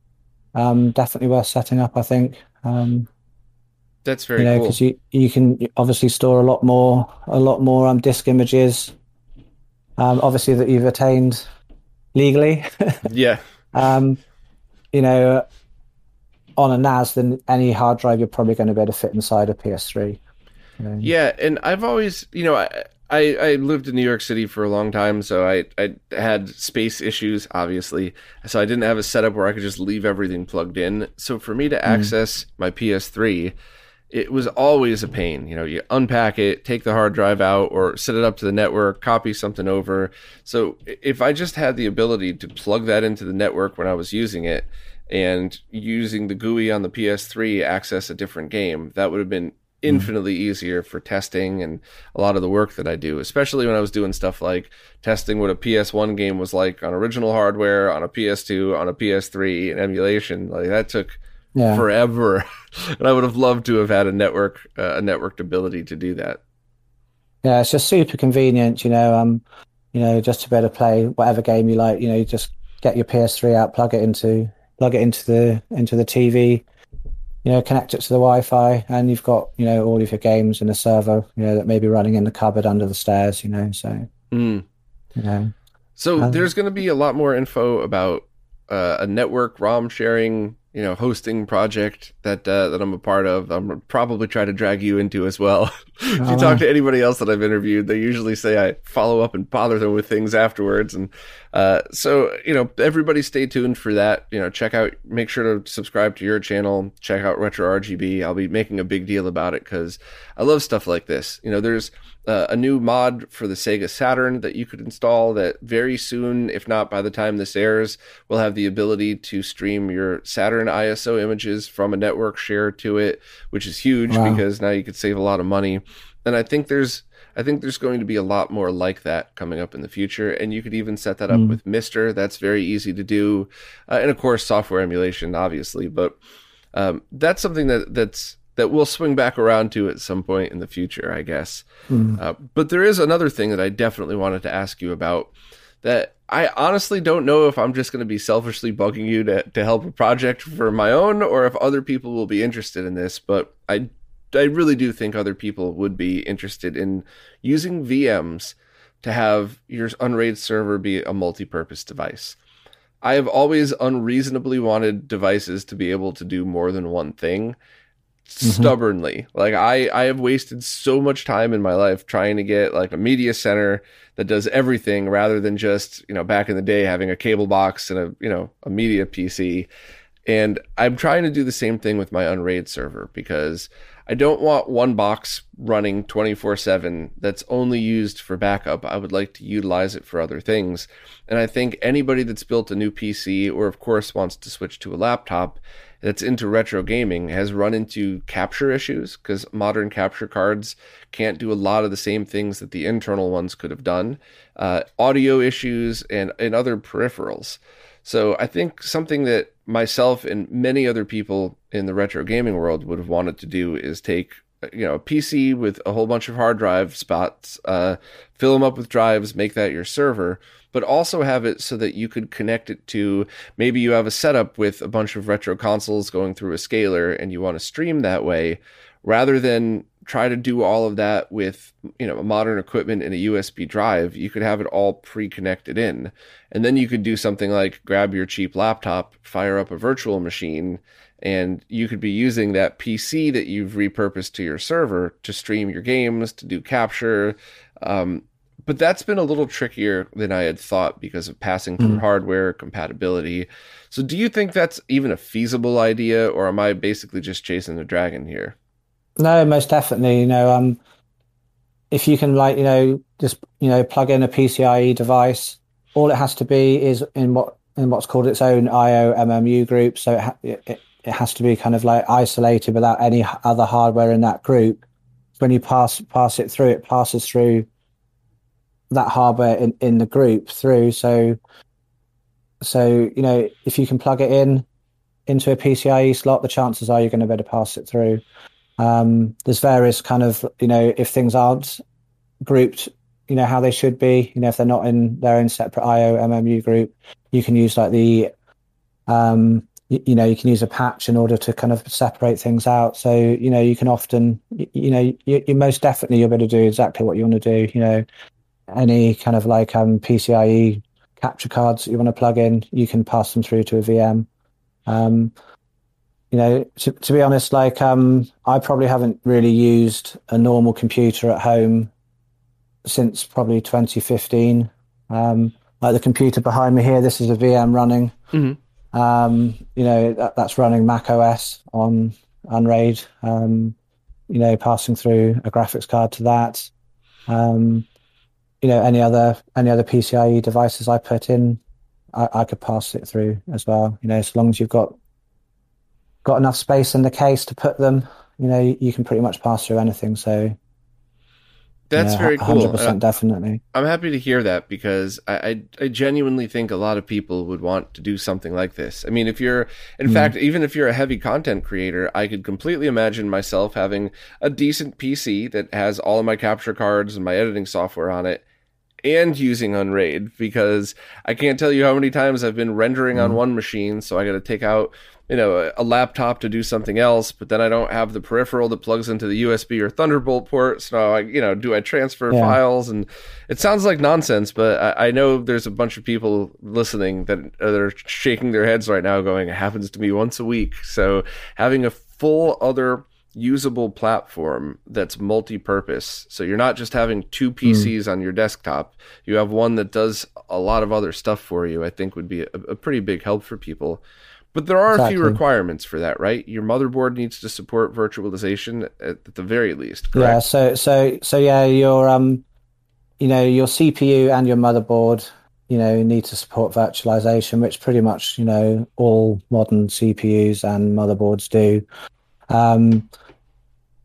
um, definitely worth setting up. I think. Um, that's very you know, cool. Because you you can obviously store a lot more a lot more um, disk images. Um, obviously that you've attained legally. yeah. Um, you know, on a NAS, then any hard drive you're probably going to be able to fit inside a PS3. You know? Yeah, and I've always, you know, I, I, I lived in New York City for a long time, so I, I had space issues, obviously. So I didn't have a setup where I could just leave everything plugged in. So for me to mm. access my PS3, it was always a pain. You know, you unpack it, take the hard drive out, or set it up to the network, copy something over. So if I just had the ability to plug that into the network when I was using it and using the GUI on the PS3 access a different game, that would have been mm-hmm. infinitely easier for testing and a lot of the work that I do, especially when I was doing stuff like testing what a PS1 game was like on original hardware, on a PS2, on a PS3, and emulation. Like that took yeah. forever, and I would have loved to have had a network uh, a networked ability to do that. Yeah, it's just super convenient, you know. Um, you know, just to be able to play whatever game you like. You know, you just get your PS3 out, plug it into plug it into the into the TV. You know, connect it to the Wi-Fi, and you've got you know all of your games in a server. You know that may be running in the cupboard under the stairs. You know, so mm. you know. So um, there's going to be a lot more info about uh, a network ROM sharing you know hosting project that uh, that I'm a part of. I'm probably try to drag you into as well. if you talk to anybody else that I've interviewed, they usually say I follow up and bother them with things afterwards. And uh, so you know, everybody stay tuned for that. You know, check out, make sure to subscribe to your channel. Check out Retro RGB. I'll be making a big deal about it because I love stuff like this. You know, there's uh, a new mod for the Sega Saturn that you could install that very soon, if not by the time this airs, will have the ability to stream your Saturn ISO images from a network share to it, which is huge wow. because now you could save a lot of money. And I think there's I think there's going to be a lot more like that coming up in the future. And you could even set that up mm. with MiSTer. That's very easy to do. Uh, and of course, software emulation, obviously. But um, that's something that that's that we'll swing back around to at some point in the future, I guess. Mm. Uh, but there is another thing that I definitely wanted to ask you about that I honestly don't know if I'm just going to be selfishly bugging you to, to help a project for my own or if other people will be interested in this, but I, I really do think other people would be interested in using VMs to have your Unraid server be a multi purpose device. I have always unreasonably wanted devices to be able to do more than one thing mm-hmm. stubbornly. Like I I have wasted so much time in my life trying to get like a media center that does everything rather than just, you know, back in the day having a cable box and a, you know, a media PC. And I'm trying to do the same thing with my Unraid server because I don't want one box running 24 7 that's only used for backup. I would like to utilize it for other things. And I think anybody that's built a new PC or, of course, wants to switch to a laptop that's into retro gaming has run into capture issues because modern capture cards can't do a lot of the same things that the internal ones could have done, uh, audio issues, and, and other peripherals. So I think something that myself and many other people in the retro gaming world would have wanted to do is take you know a PC with a whole bunch of hard drive spots, uh, fill them up with drives, make that your server, but also have it so that you could connect it to maybe you have a setup with a bunch of retro consoles going through a scaler and you want to stream that way, rather than try to do all of that with you know modern equipment and a USB drive, you could have it all pre-connected in, and then you could do something like grab your cheap laptop, fire up a virtual machine, and you could be using that PC that you've repurposed to your server to stream your games, to do capture. Um, but that's been a little trickier than I had thought because of passing through mm. hardware compatibility. So, do you think that's even a feasible idea, or am I basically just chasing the dragon here? No, most definitely. You know, um, if you can, like, you know, just you know, plug in a PCIe device, all it has to be is in what in what's called its own IO MMU group. So it, it, it has to be kind of like isolated without any other hardware in that group. When you pass pass it through, it passes through that hardware in, in the group through. So so you know if you can plug it in into a PCIe slot, the chances are you're going to be able to pass it through. Um, there's various kind of you know if things aren't grouped, you know how they should be. You know if they're not in their own separate IO MMU group, you can use like the um, you, know you can use a patch in order to kind of separate things out. So you know you can often you, you know you, you most definitely you'll be able to do exactly what you want to do. You know any kind of like um, PCIe capture cards you want to plug in, you can pass them through to a VM. Um, you know, to, to be honest, like um, I probably haven't really used a normal computer at home since probably 2015. Um, like the computer behind me here, this is a VM running. Mm-hmm. Um, you know, that, that's running Mac OS on Unraid. Um, you know, passing through a graphics card to that. Um, you know, any other any other PCIe devices I put in, I, I could pass it through as well. You know, as long as you've got got enough space in the case to put them, you know, you, you can pretty much pass through anything. So that's very cool. 100% definitely. I'm happy to hear that because I, I, I genuinely think a lot of people would want to do something like this. I mean, if you're, in mm. fact, even if you're a heavy content creator, I could completely imagine myself having a decent PC that has all of my capture cards and my editing software on it, and using Unraid because I can't tell you how many times I've been rendering on mm-hmm. one machine, so I got to take out you know a, a, laptop to do something else, but then I don't have the peripheral that plugs into the USB or Thunderbolt port. So I, you know, do I transfer yeah. files? And it sounds like nonsense, but I, I, know there's a bunch of people listening that are shaking their heads right now, going, "It happens to me once a week." So having a full other usable platform that's multi-purpose. So you're not just having two PCs mm. on your desktop. You have one that does a lot of other stuff for you. I think would be a, a pretty big help for people. But there are exactly. a few requirements for that, right? Your motherboard needs to support virtualization at, at the very least. Correct? Yeah. So so so yeah, your um, you know, your CPU and your motherboard, you know, need to support virtualization, which pretty much you know all modern CPUs and motherboards do. Um,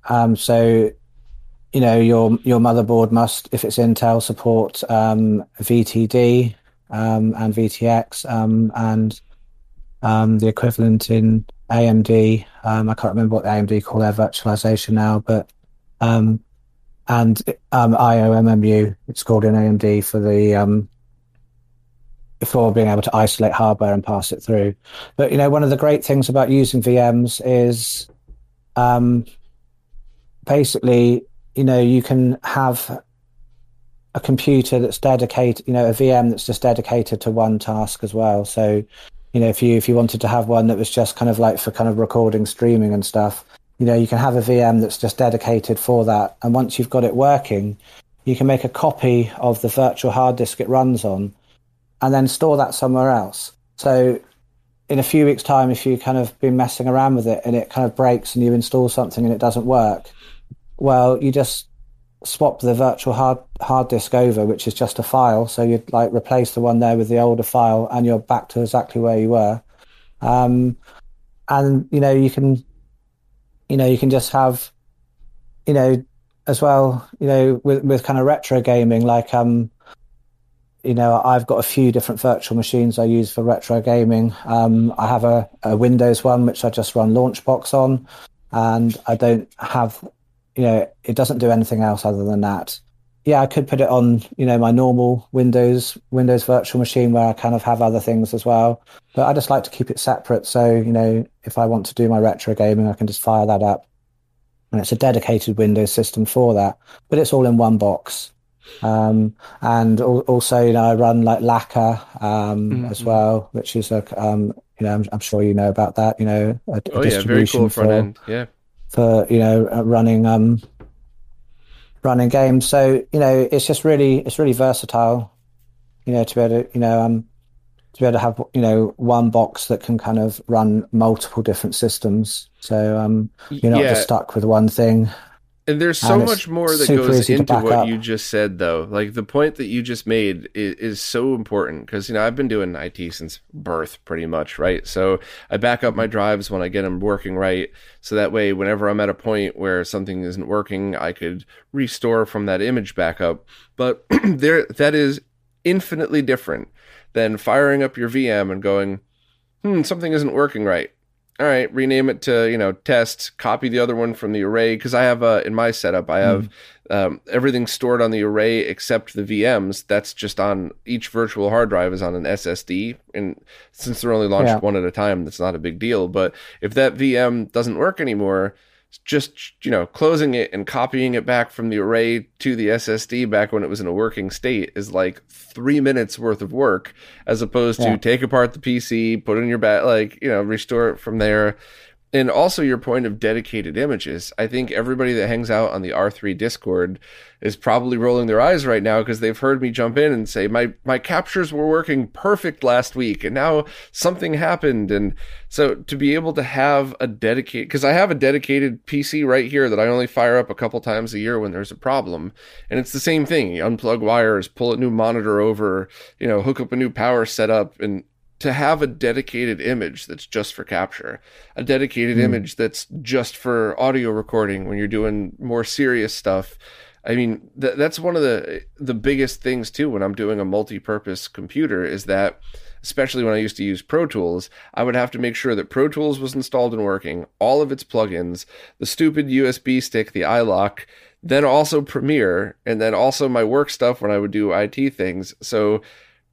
um, so, you know, your your motherboard must, if it's Intel, support um, VTD um, and VTX um, and um, the equivalent in AMD. Um, I can't remember what the AMD call their virtualization now, but and IOMMU, it's called in AMD for the for being able to isolate hardware and pass it through. But you know, one of the great things about using VMs is um, basically, you know, you can have a computer that's dedicated, you know, a VM that's just dedicated to one task as well. So, you know, if you if you wanted to have one that was just kind of like for kind of recording, streaming and stuff, you know, you can have a VM that's just dedicated for that. And once you've got it working, you can make a copy of the virtual hard disk it runs on and then store that somewhere else. So in a few weeks' time, if you kind of been messing around with it and it kind of breaks and you install something and it doesn't work, well, you just swap the virtual hard hard disk over, which is just a file. So you'd like replace the one there with the older file, and you're back to exactly where you were. Um, and you know you can, you know you can just have, you know, as well, you know, with with kind of retro gaming, like um, you know, I've got a few different virtual machines I use for retro gaming. Um, I have a, a Windows one which I just run Launchbox on, and I don't have you know, it doesn't do anything else other than that. Yeah, I could put it on, you know, my normal Windows Windows virtual machine where I kind of have other things as well. But I just like to keep it separate. So, you know, if I want to do my retro gaming, I can just fire that up. And it's a dedicated Windows system for that. But it's all in one box. Um, and also, you know, I run like Lakka um, mm-hmm. as well, which is a, um, you know, I'm, I'm, sure you know about that. You know, a, a oh yeah, very cool front for, end. Yeah, for you know uh, running um running games. So you know, it's just really it's really versatile. You know, to be able to you know um to be able to have you know one box that can kind of run multiple different systems. So um you're not yeah. just stuck with one thing. And there's so and much more that goes into what up. you just said, though. Like the point that you just made is, is so important because, you know, I've been doing IT since birth pretty much, right? So I back up my drives when I get them working right. So that way, whenever I'm at a point where something isn't working, I could restore from that image backup. But there, that is infinitely different than firing up your VM and going, hmm, something isn't working right all right, rename it to you know test. Copy the other one from the array because I have uh, in my setup I have mm. um, everything stored on the array except the VMs. That's just on each virtual hard drive is on an SSD, and since they're only launched yeah. one at a time, that's not a big deal. But if that VM doesn't work anymore, just you know closing it and copying it back from the array to the SSD back when it was in a working state is like three minutes worth of work as opposed to take apart the PC, put it in your back, like you know restore it from there and also your point of dedicated images. I think everybody that hangs out on the R3 Discord is probably rolling their eyes right now because they've heard me jump in and say my my captures were working perfect last week and now something happened and so to be able to have a dedicated because I have a dedicated PC right here that I only fire up a couple times a year when there's a problem and it's the same thing. You unplug wires, pull a new monitor over, you know, hook up a new power setup and to have a dedicated image that's just for capture, a dedicated mm. image that's just for audio recording when you're doing more serious stuff. I mean, th- that's one of the the biggest things too when I'm doing a multi-purpose computer is that especially when I used to use Pro Tools, I would have to make sure that Pro Tools was installed and working, all of its plugins, the stupid USB stick, the iLok, then also Premiere, and then also my work stuff when I would do IT things. So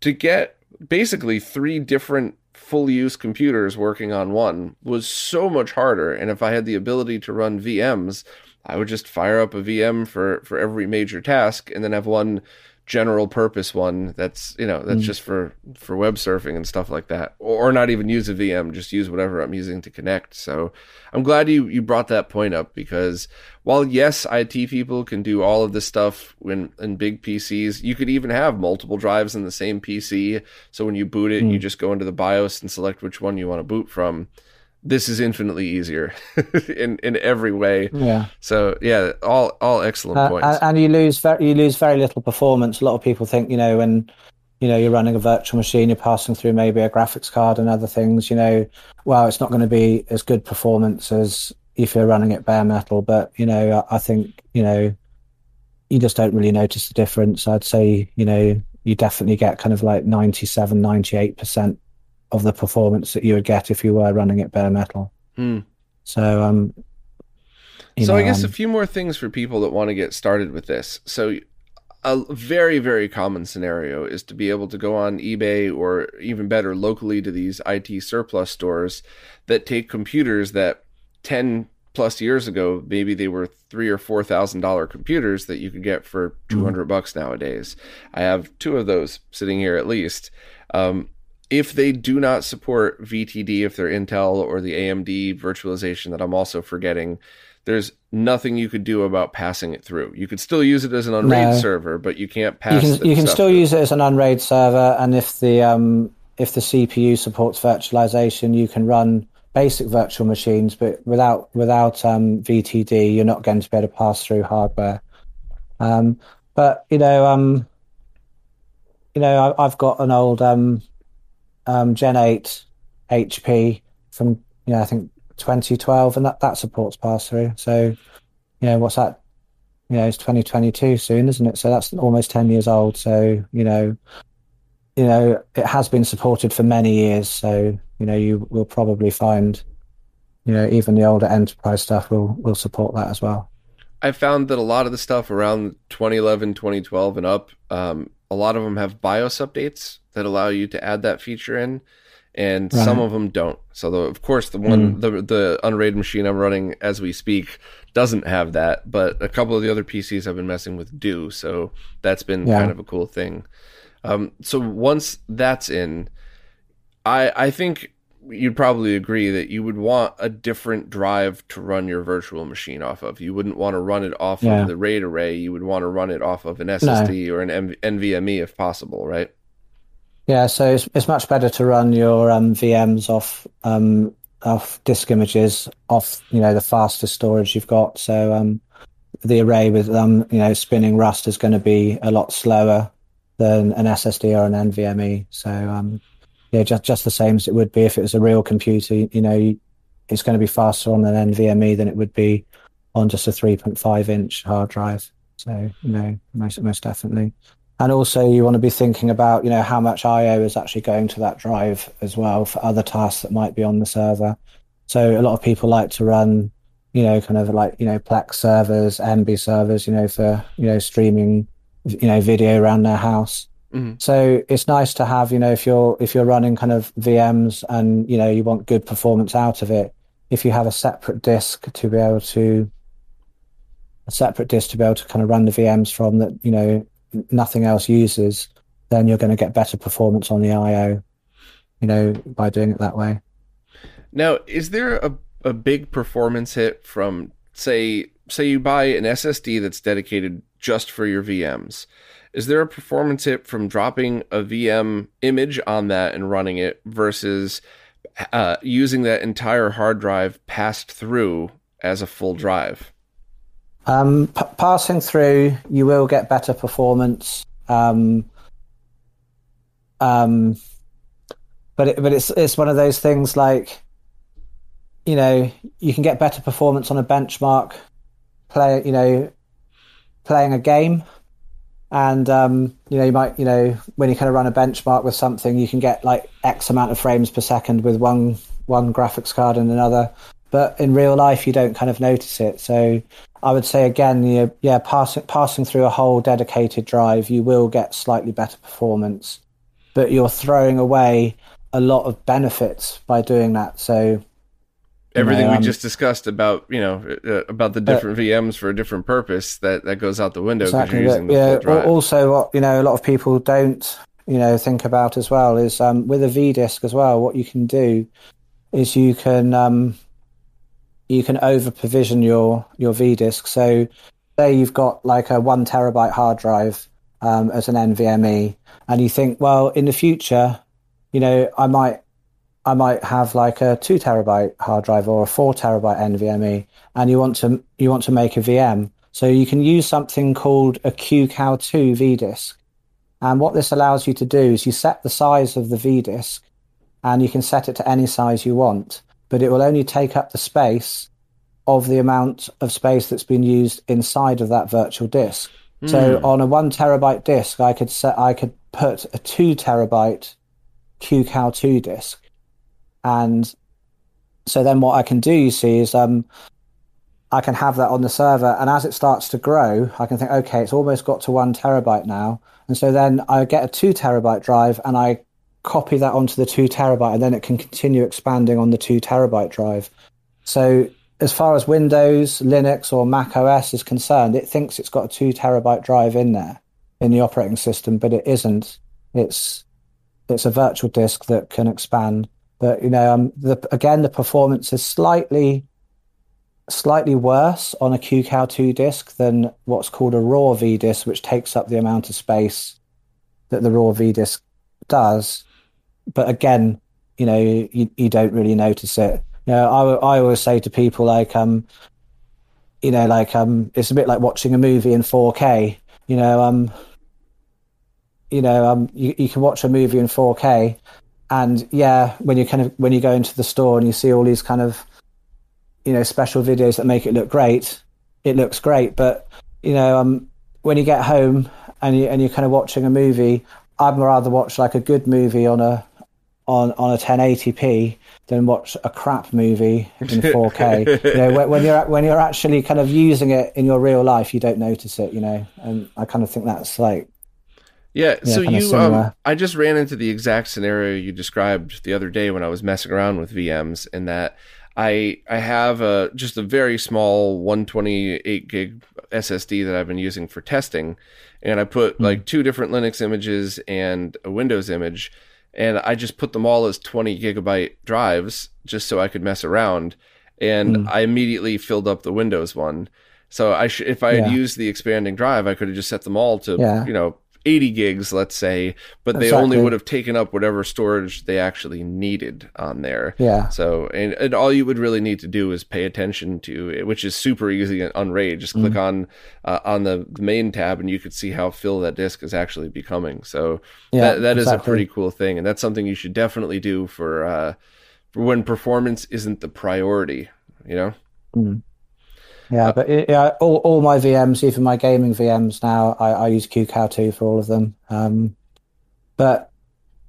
to get basically three different full use computers working on one was so much harder. And if I had the ability to run VMs, I would just fire up a VM for, for every major task and then have one general purpose one that's you know that's mm. just for for web surfing and stuff like that or, or, not even use a vm just use whatever i'm using to connect so i'm glad you you brought that point up because while yes it people can do all of this stuff when in big pcs you could even have multiple drives in the same pc so when you boot it mm. you just go into the bios and select which one you want to boot from this is infinitely easier in in every way. Yeah. So yeah, all all excellent uh, points. And you lose very you lose very little performance. A lot of people think you know when you know you're running a virtual machine, you're passing through maybe a graphics card and other things. You know, well, it's not going to be as good performance as if you're running it bare metal. But you know, I, I think you know you just don't really notice the difference. I'd say you know you definitely get kind of like 97, 98 percent of the performance that you would get if you were running it bare metal. Hmm. So, um, so know, I guess um, a few more things for people that want to get started with this. So, a very very common scenario is to be able to go on eBay or even better locally to these IT surplus stores that take computers that 10 plus years ago maybe they were 3 or 4 thousand dollar computers that you could get for 200 mm-hmm. bucks nowadays. I have two of those sitting here at least. Um, if they do not support VTD, if they're Intel or the AMD virtualization that I'm also forgetting, there's nothing you could do about passing it through. You could still use it as an unraid no. server, but you can't pass. You can, you can still through. use it as an unraid server, and if the um, if the CPU supports virtualization, you can run basic virtual machines, but without without um, VTD, you're not going to be able to pass through hardware. Um, but you know, um, you know, I, have got an old um, Gen 8 HP from, you know, I think 2012, and that, that supports pass through. So, you know, what's that? You know, it's 2022 soon, isn't it? So that's almost 10 years old. So, you know, you know, it has been supported for many years. So, you know, you will probably find, you know, even the older enterprise stuff will will support that as well. I found that a lot of the stuff around 2011, 2012 and up, um, a lot of them have BIOS updates that allow you to add that feature in, and right. some of them don't. So, the, of course, the one mm. the the Unraid machine I'm running as we speak doesn't have that, but a couple of the other PCs I've been messing with do. So that's been yeah. kind of a cool thing. Um, so once that's in, I I think you'd probably agree that you would want a different drive to run your virtual machine off of. You wouldn't want to run it off yeah. of the RAID array. You would want to run it off of an SSD no. or an NVMe if possible, right? Yeah, so it's, it's much better to run your um, VMs off um, off disk images off you know the fastest storage you've got. So um, the array with um, you know spinning Rust is going to be a lot slower than an SSD or an NVMe. So um, yeah, just just the same as it would be if it was a real computer. You know, it's going to be faster on an NVMe than it would be on just a 3.5 inch hard drive. So you know, most most definitely. And also, you want to be thinking about, you know, how much I/O is actually going to that drive as well for other tasks that might be on the server. So a lot of people like to run, you know, kind of like you know Plex servers, Emby servers, you know, for you know streaming, you know, video around their house. Mm-hmm. So it's nice to have, you know, if you're if you're running kind of VMs and you know you want good performance out of it, if you have a separate disk to be able to a separate disk to be able to kind of run the VMs from that, you know, nothing else uses, then you're going to get better performance on the I/O, you know, by doing it that way. Now, is there a a big performance hit from say say you buy an SSD that's dedicated just for your VMs? Is there a performance hit from dropping a VM image on that and running it versus uh, using that entire hard drive passed through as a full drive? Um, p- passing through, you will get better performance. Um, um, but it, but it's it's one of those things like, you know, you can get better performance on a benchmark play. You know, playing a game and um, you know you might you know when you kind of run a benchmark with something you can get like x amount of frames per second with one one graphics card and another but in real life you don't kind of notice it so i would say again you yeah passing passing through a whole dedicated drive you will get slightly better performance but you're throwing away a lot of benefits by doing that so everything we um, just discussed about you know uh, about the different VMs for a different purpose that that goes out the window exactly, you're using the yeah. Also, what you know, a lot of people don't you know think about as well is um, with a V disk as well. What you can do is you can um, you can over provision your your V disk. So, say you've got like a one terabyte hard drive um, as an NVMe, and you think, well, in the future, you know, I might I might have like a two terabyte hard drive or a four terabyte NVMe, and you want to you want to make a VM. So you can use something called a QCOW2 vDisk. And what this allows you to do is you set the size of the vDisk and you can set it to any size you want, but it will only take up the space of the amount of space that's been used inside of that virtual disk. Mm. So on a one terabyte disk, I could set I could put a two terabyte QCOW2 disk and so then what I can do, you see, is um, I can have that on the server. And as it starts to grow, I can think, okay, it's almost got to one terabyte now. And so then I get a two terabyte drive and I copy that onto the two terabyte and then it can continue expanding on the two terabyte drive. So as far as Windows, Linux, or Mac OS is concerned, it thinks it's got a two terabyte drive in there in the operating system, but it isn't. It's it's a virtual disk that can expand. But you know, um, the, again, the performance is slightly slightly worse on a QCOW2 disk than what's called a raw V disk, which takes up the amount of space that the raw V disk does. But again, you know, you, you don't really notice it. You know, I, I always say to people like, um, you know, like, um, it's a bit like watching a movie in 4K. You know, um, you know, um, you, you can watch a movie in 4K, and yeah, when you kind of when you go into the store and you see all these kind of you know special videos that make it look great, it looks great. But you know, um, when you get home and you and you're kind of watching a movie, I'd rather watch like a good movie on a on on a 1080p than watch a crap movie in 4K. you know, when, when, you're when you're actually kind of using it in your real life, you don't notice it. You know, and I kind of think that's like. Yeah, yeah so you, um, I just ran into the exact scenario you described the other day when I was messing around with VMs, in that I I have a just a very small 128 gig SSD that I've been using for testing, and I put mm. like two different Linux images and a Windows image, and I just put them all as 20 gigabyte drives just so I could mess around, and mm. I immediately filled up the Windows one. So I sh- if I had yeah. used the expanding drive, I could have just set them all to yeah. you know 80 gigs, let's say, but they only would have taken up whatever storage they actually needed on there. Yeah. So, and, and all you would really need to do is pay attention to it, which is super easy Unraid. Just click mm-hmm. on uh, on the, main tab, and you could see how full that disk is actually becoming. So yeah, that that exactly. is a pretty cool thing, and that's something you should definitely do for uh, for when performance isn't the priority. You know. Mm. Yeah, uh, but yeah, all, all my VMs, even my gaming VMs now, I, I use QCOW2 for all of them. Um, but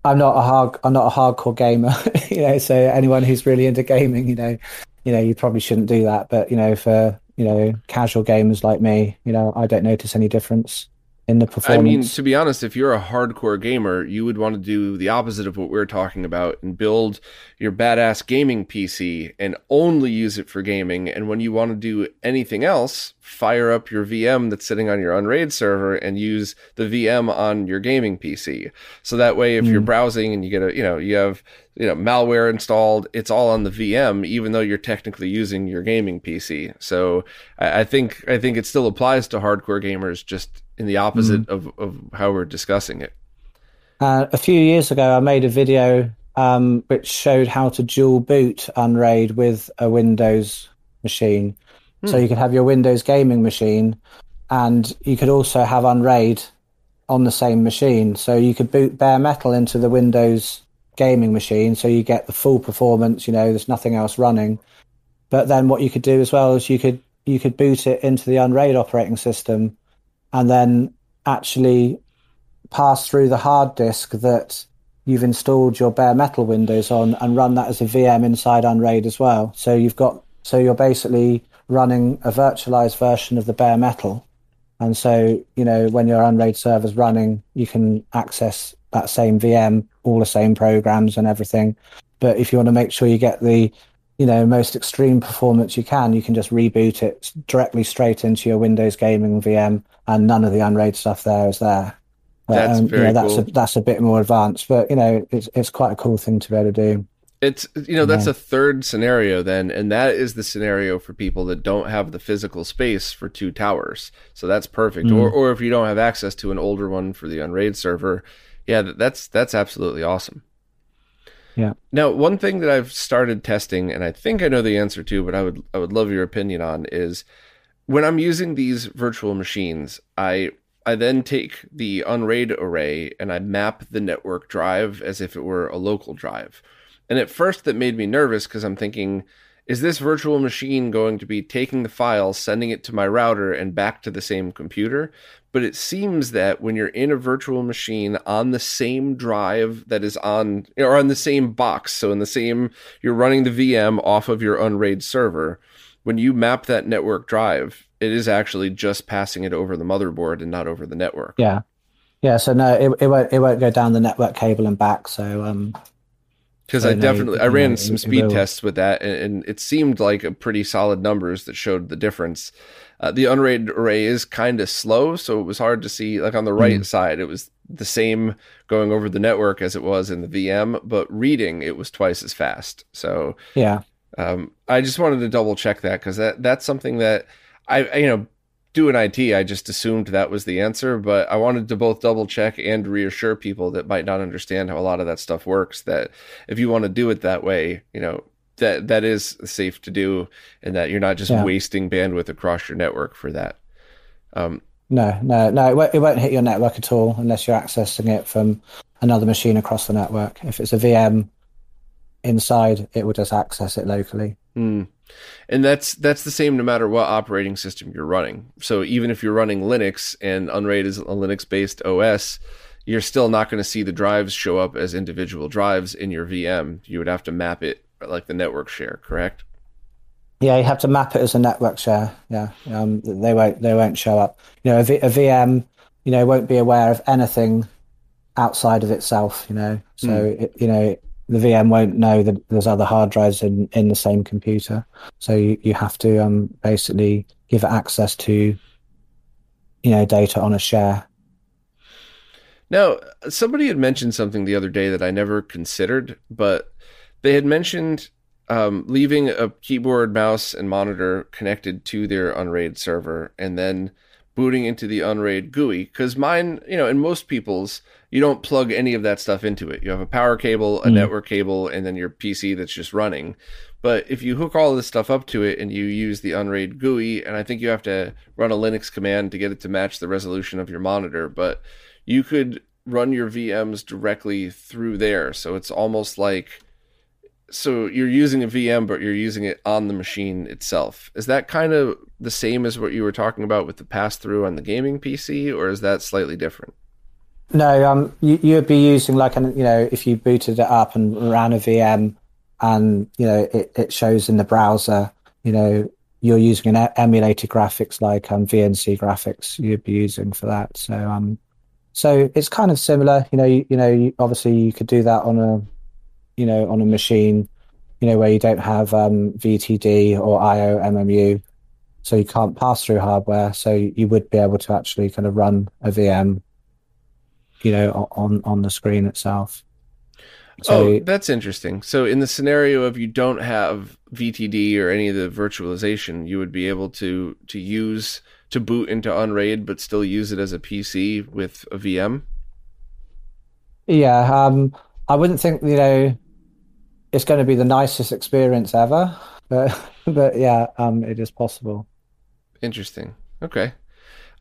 I'm not a hard, I'm not a hardcore gamer, you know. So anyone who's really into gaming, you know, you know, you probably shouldn't do that. But you know, for you know, casual gamers like me, you know, I don't notice any difference in the performance. I mean, to be honest, if you're a hardcore gamer, you would want to do the opposite of what we're talking about and build your badass gaming PC and only use it for gaming. And when you want to do anything else, fire up your VM that's sitting on your Unraid server and use the VM on your gaming PC. So that way, if mm. you're browsing and you get a, you know, you have, you know, malware installed, it's all on the VM, even though you're technically using your gaming PC. So I, I think, I think it still applies to hardcore gamers, just in the opposite mm. of, of how we're discussing it. Uh, a few years ago, I made a video um, which showed how to dual boot Unraid with a Windows machine. Mm. So you could have your Windows gaming machine, and you could also have Unraid on the same machine. So you could boot bare metal into the Windows gaming machine, so you get the full performance. You know, there's nothing else running. But then what you could do as well is you could you could boot it into the Unraid operating system and then actually pass through the hard disk that you've installed your bare metal Windows on and run that as a VM inside Unraid as well. So you've got so you're basically running a virtualized version of the bare metal. And so, you know, when your Unraid server's running, you can access that same VM, all the same programs and everything. But if you want to make sure you get the you know most extreme performance you can, you can just reboot it directly straight into your Windows gaming VM, and none of the Unraid stuff there is there. That's um, very you know, that's cool. a that's a bit more advanced, but you know it's it's quite a cool thing to be able to do. It's you know that's yeah. a third scenario then, and that is the scenario for people that don't have the physical space for two towers. So that's perfect. Mm. Or or if you don't have access to an older one for the Unraid server, yeah, that's that's absolutely awesome. Yeah. Now, one thing that I've started testing, and I think I know the answer to, but I would I would love your opinion on, is when I'm using these virtual machines, I I then take the Unraid array and I map the network drive as if it were a local drive. And at first, that made me nervous because I'm thinking, is this virtual machine going to be taking the file, sending it to my router, and back to the same computer? But it seems that when you're in a virtual machine on the same drive that is on, or on the same box, so in the same, you're running the VM off of your Unraid server, when you map that network drive, it is actually just passing it over the motherboard and not over the network. Yeah. Yeah, so no, it, it won't it won't go down the network cable and back. So um, because I definitely I ran some speed tests with that, and, and, it seemed like a pretty solid numbers that showed the difference. Uh, the Unraid array is kind of slow, so it was hard to see. Like on the right mm. side, it was the same going over the network as it was in the VM, but reading it was twice as fast. So yeah, um, I just wanted to double check that because that that's something that I, I you know doing IT, I just assumed that was the answer, but I wanted to both double check and reassure people that might not understand how a lot of that stuff works that if you want to do it that way, you know, that that is safe to do and that you're not just yeah. wasting bandwidth across your network for that. Um, no, no, no, it won't, it won't hit your network at all unless you're accessing it from another machine across the network. If it's a VM inside, it will just access it locally. Mm. And that's that's the same no matter what operating system you're running. So even if you're running Linux and Unraid is a Linux based OS, you're still not going to see the drives show up as individual drives in your VM. You would have to map it like the network share, correct? Yeah, you have to map it as a network share. Yeah, um, they won't they won't show up. You know, a, v- a VM, you know, won't be aware of anything outside of itself. You know, so mm. it, you know the VM won't know that there's other hard drives in in the same computer. So you, you have to um, basically give access to you know data on a share. Now, somebody had mentioned something the other day that I never considered, but they had mentioned um, leaving a keyboard, mouse, and monitor connected to their Unraid server, and then booting into the Unraid GUI. Because mine, you know, and most people's, you don't plug any of that stuff into it. You have a power cable, a mm. network cable, and then your PC that's just running. But if you hook all this stuff up to it and you use the Unraid GUI, and I think you have to run a Linux command to get it to match the resolution of your monitor, but you could run your VMs directly through there. So it's almost like so you're using a VM, but you're using it on the machine itself. Is that kind of the same as what you were talking about with the pass through on the gaming PC, or is that slightly different? No, um, you, you'd be using like an, you know, if you booted it up and ran a VM, and you know it, it shows in the browser, you know, you're using an emulated graphics like um, VNC graphics. You'd be using for that. So um, so it's kind of similar. You know, you, you know, you, obviously you could do that on a you know, on a machine, you know, where you don't have um, VT-d or IOMMU, so you can't pass through hardware. So you would be able to actually kind of run a VM, you know, on on the screen itself. So, oh, that's interesting. So in the scenario of you don't have VT-d or any of the virtualization, you would be able to to use to boot into Unraid, but still use it as a PC with a VM. Yeah, um, I wouldn't think you know it's going to be the nicest experience ever. But but yeah, um, it is possible. Interesting. Okay.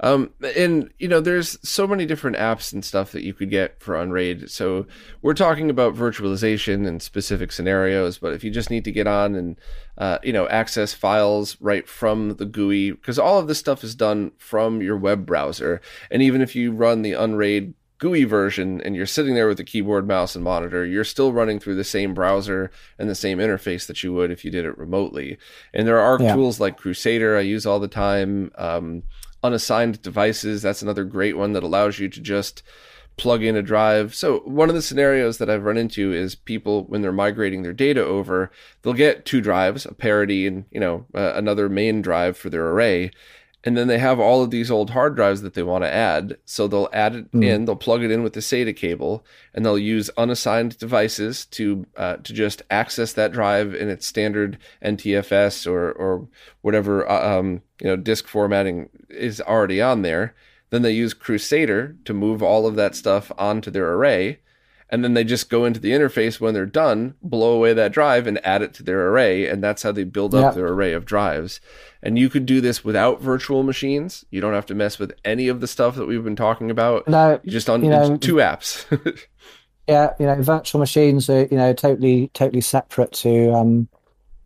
Um, and you know, there's so many different apps and stuff that you could get for Unraid. So we're talking about virtualization and specific scenarios, but if you just need to get on and uh, you know access files right from the GUI, because all of this stuff is done from your web browser, and even if you run the Unraid GUI version and you're sitting there with a keyboard, mouse, and monitor, you're still running through the same browser and the same interface that you would if you did it remotely. And there are yeah. tools like Krusader I use all the time. Um, unassigned devices, that's another great one that allows you to just plug in a drive. So one of the scenarios that I've run into is people when they're migrating their data over, they'll get two drives, a parity and you know uh, another main drive for their array, and then they have all of these old hard drives that they want to add. So they'll add it mm. in, they'll plug it in with the SATA cable, and they'll use unassigned devices to uh, to just access that drive in its standard NTFS or or whatever uh, um, you know disk formatting is already on there. Then they use Krusader to move all of that stuff onto their array and then they just go into the interface when they're done, blow away that drive and add it to their array, and that's how they build up yep. their array of drives. And you could do this without virtual machines. You don't have to mess with any of the stuff that we've been talking about. No, you just on you know, two apps. yeah, you know, virtual machines are you know totally totally separate to um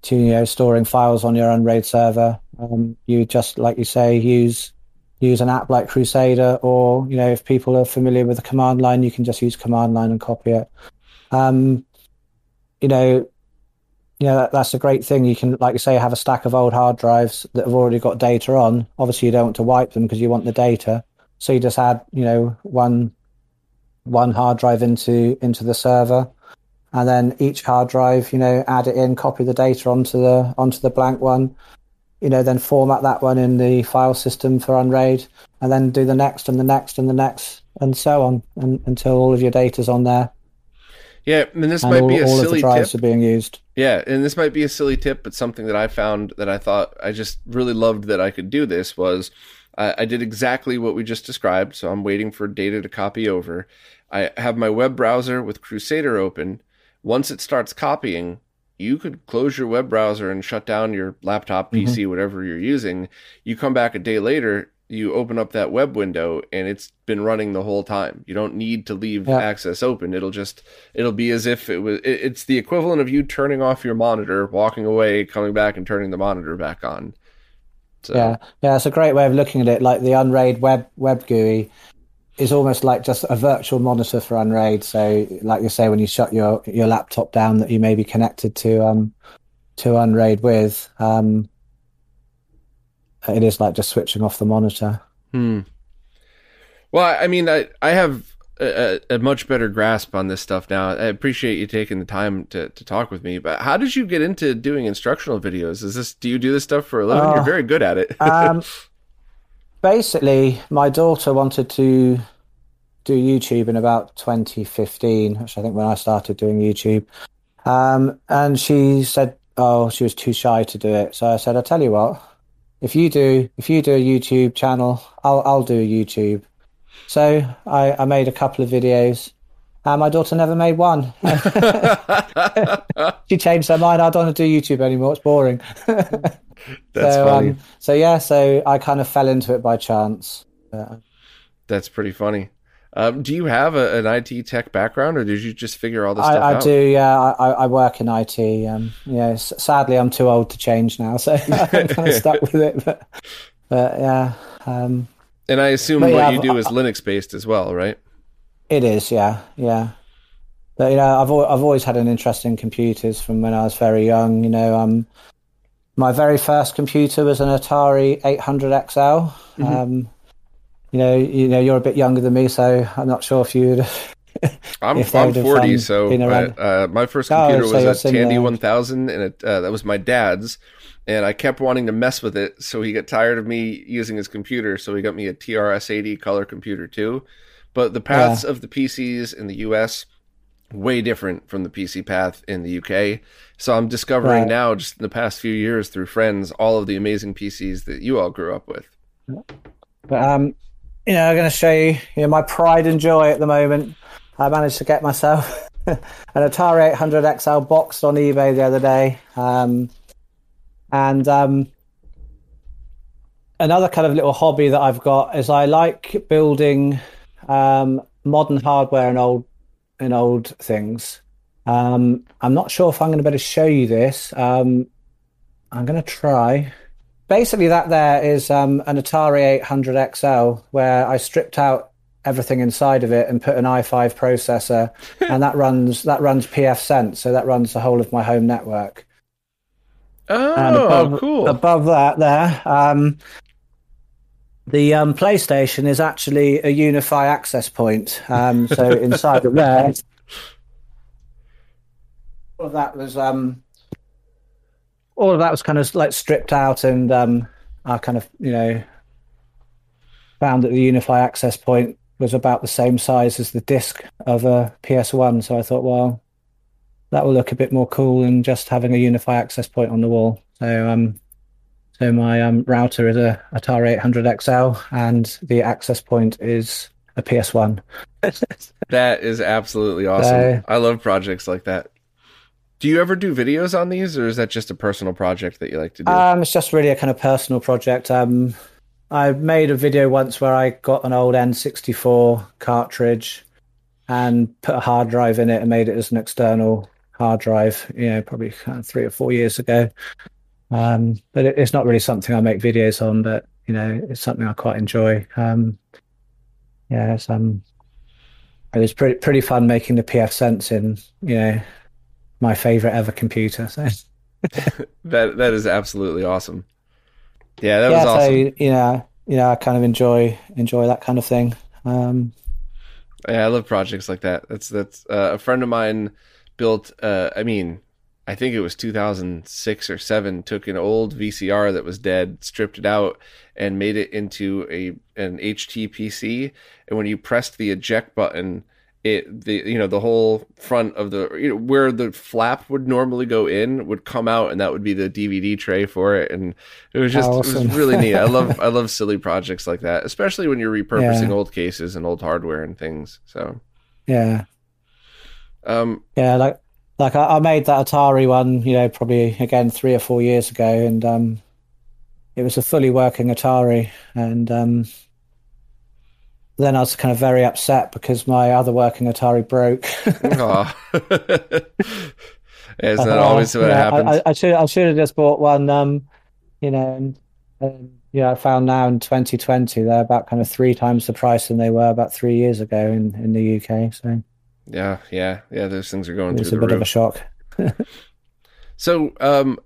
to you know storing files on your Unraid server. Um, you just like you say use use an app like Krusader, or you know, if people are familiar with the command line, you can just use command line and copy it. Um, you know, you know that, that's a great thing. You can, like you say, have a stack of old hard drives that have already got data on. Obviously, you don't want to wipe them because you want the data. So you just add, you know, one one hard drive into into the server, and then each hard drive, you know, add it in, copy the data onto the onto the blank one, you know, then format that one in the file system for Unraid, and then do the next and the next and the next and so on and, until all of your data's on there. Yeah, and this and might all, be a all silly of the drives tip. are being used. Yeah, and this might be a silly tip, but something that I found that I thought I just really loved that I could do this was I, I did exactly what we just described. So I'm waiting for data to copy over. I have my web browser with Krusader open. Once it starts copying, you could close your web browser and shut down your laptop, PC, mm-hmm. whatever you're using. You come back a day later, you open up that web window and it's been running the whole time. You don't need to leave yeah. access open. It'll just it'll be as if it was it's the equivalent of you turning off your monitor, walking away, coming back and turning the monitor back on. So. Yeah. Yeah, it's a great way of looking at it like the Unraid web web GUI is almost like just a virtual monitor for Unraid. So, like you say, when you shut your your laptop down, that you may be connected to um to Unraid with, um, it is like just switching off the monitor. Hmm. Well, I mean, I I have a, a, much better grasp on this stuff now. I appreciate you taking the time to, to talk with me. But how did you get into doing instructional videos? Is this do you do this stuff for a living? Uh, You're very good at it. um, basically, my daughter wanted to do YouTube in about 2015, which I think when I started doing YouTube. Um, and she said, "Oh, she was too shy to do it." So I said, "I tell you what, if you do if you do a YouTube channel, I'll I'll do a YouTube." So I, I made a couple of videos. And my daughter never made one. she changed her mind. I don't want to do YouTube anymore. It's boring. That's so, funny. Um, so yeah, so I kind of fell into it by chance. Yeah. That's pretty funny. Um, do you have a, an IT tech background, or did you just figure all this I, stuff I out? I do. Yeah, I, I work in IT. Um, yeah, sadly, I'm too old to change now, so I'm kind of stuck with it. But, but yeah, um, and I assume what yeah, you do is Linux based as well, right? It is, yeah, yeah. But you know, I've I've always had an interest in computers from when I was very young. You know, um, my very first computer was an Atari 800 XL. Mm-hmm. Um, you know, you know, you're a bit younger than me, so I'm not sure if you'd. I'm, I'm 40, um, so uh, my first oh, computer oh, was a Tandy 1000, and it, uh, that was my dad's and I kept wanting to mess with it. So he got tired of me using his computer. So he got me a TRS-80 color computer too. But the paths yeah. of the PCs in the US way different from the PC path in the UK. So I'm discovering right. now, just in the past few years, through friends, all of the amazing PCs that you all grew up with. But um, you know, I'm going to show you, you know, my pride and joy at the moment. I managed to get myself an Atari 800 XL boxed on eBay the other day. Um, and um, another kind of little hobby that I've got is I like building um, modern hardware and old and old things. Um, I'm not sure if I'm going to be able to show you this. Um, I'm going to try. Basically, that there is um, an Atari 800 XL where I stripped out everything inside of it and put an i5 processor, and that runs that runs pfSense, so that runs the whole of my home network. Oh, above, cool. Above that, there, um, the um, PlayStation is actually a UniFi access point. Um, so inside of there, all of that was um, all of that was kind of like stripped out, and um, I kind of you know found that the UniFi access point was about the same size as the disc of a PS1. So I thought, well, that will look a bit more cool than just having a UniFi access point on the wall. So um, so my um, router is a Atari 800 XL, and the access point is a PS1. that is absolutely awesome. So, I love projects like that. Do you ever do videos on these, or is that just a personal project that you like to do? Um, it's just really a kind of personal project. Um, I made a video once where I got an old N64 cartridge and put a hard drive in it and made it as an external hard drive, you know, probably kind of three or four years ago. Um, but it, it's not really something I make videos on, but you know, it's something I quite enjoy. Um, yeah, it's, um, it was pretty pretty fun making the pfSense in you know my favorite ever computer. So that that is absolutely awesome. Yeah, that yeah, was awesome. So, you know, you know, I kind of enjoy enjoy that kind of thing. Um, yeah, I love projects like that. That's that's uh, a friend of mine built. Uh, I mean, I think it was 2006 or seven. Took an old VCR that was dead, stripped it out, and made it into a an HTPC. And when you pressed the eject button, it the you know the whole front of the you know where the flap would normally go in would come out and that would be the DVD tray for it and it was just awesome. it was really neat. I love I love silly projects like that, especially when you're repurposing yeah. old cases and old hardware and things. So yeah, um, yeah, like like I, I, made that Atari one, you know, probably again three or four years ago, and um, it was a fully working Atari, and um, then I was kind of very upset because my other working Atari broke. Isn't that always what yeah, happens? I, I, should I should have just bought one, um, you know, and, and Yeah, I found now in 2020 they're about kind of three times the price than they were about three years ago in, in the UK. So yeah, yeah, yeah, those things are going it's through a bit roof. of a shock. So, um,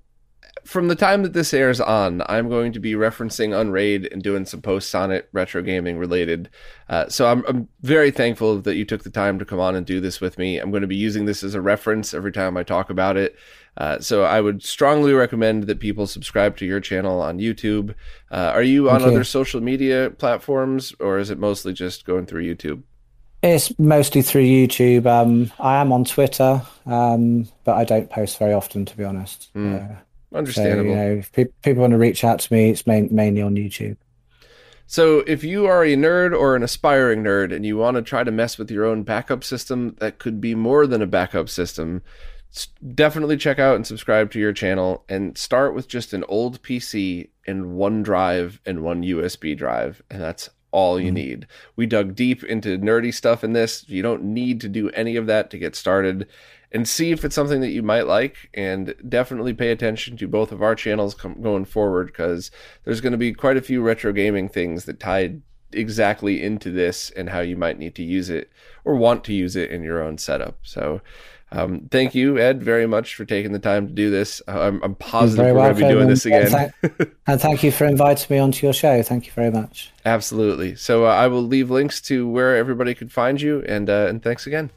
from the time that this airs on, I'm going to be referencing Unraid and doing some posts on it, retro gaming related. Uh, so I'm, I'm very thankful that you took the time to come on and do this with me. I'm going to be using this as a reference every time I talk about it. Uh, so I would strongly recommend that people subscribe to your channel on YouTube. Uh, are you on you. other social media platforms, or is it mostly just going through YouTube? It's mostly through YouTube. Um, I am on Twitter, um, but I don't post very often, to be honest. Hmm. Uh, so, Understandable. you know, if pe- people want to reach out to me, it's main- mainly on YouTube. So, if you are a nerd or an aspiring nerd and you want to try to mess with your own backup system that could be more than a backup system, definitely check out and subscribe to your channel and start with just an old PC and one drive and one USB drive, and that's all you mm-hmm. need. We dug deep into nerdy stuff in this. You don't need to do any of that to get started. And see if it's something that you might like, and definitely pay attention to both of our channels com- going forward because there's going to be quite a few retro gaming things that tie exactly into this and how you might need to use it or want to use it in your own setup. So, um, thank you, Ed, very much for taking the time to do this. I'm, I'm positive we're going to be doing and- this and again. thank- and thank you for inviting me onto your show. Thank you very much. Absolutely. So, uh, I will leave links to where everybody could find you, and uh, and thanks again.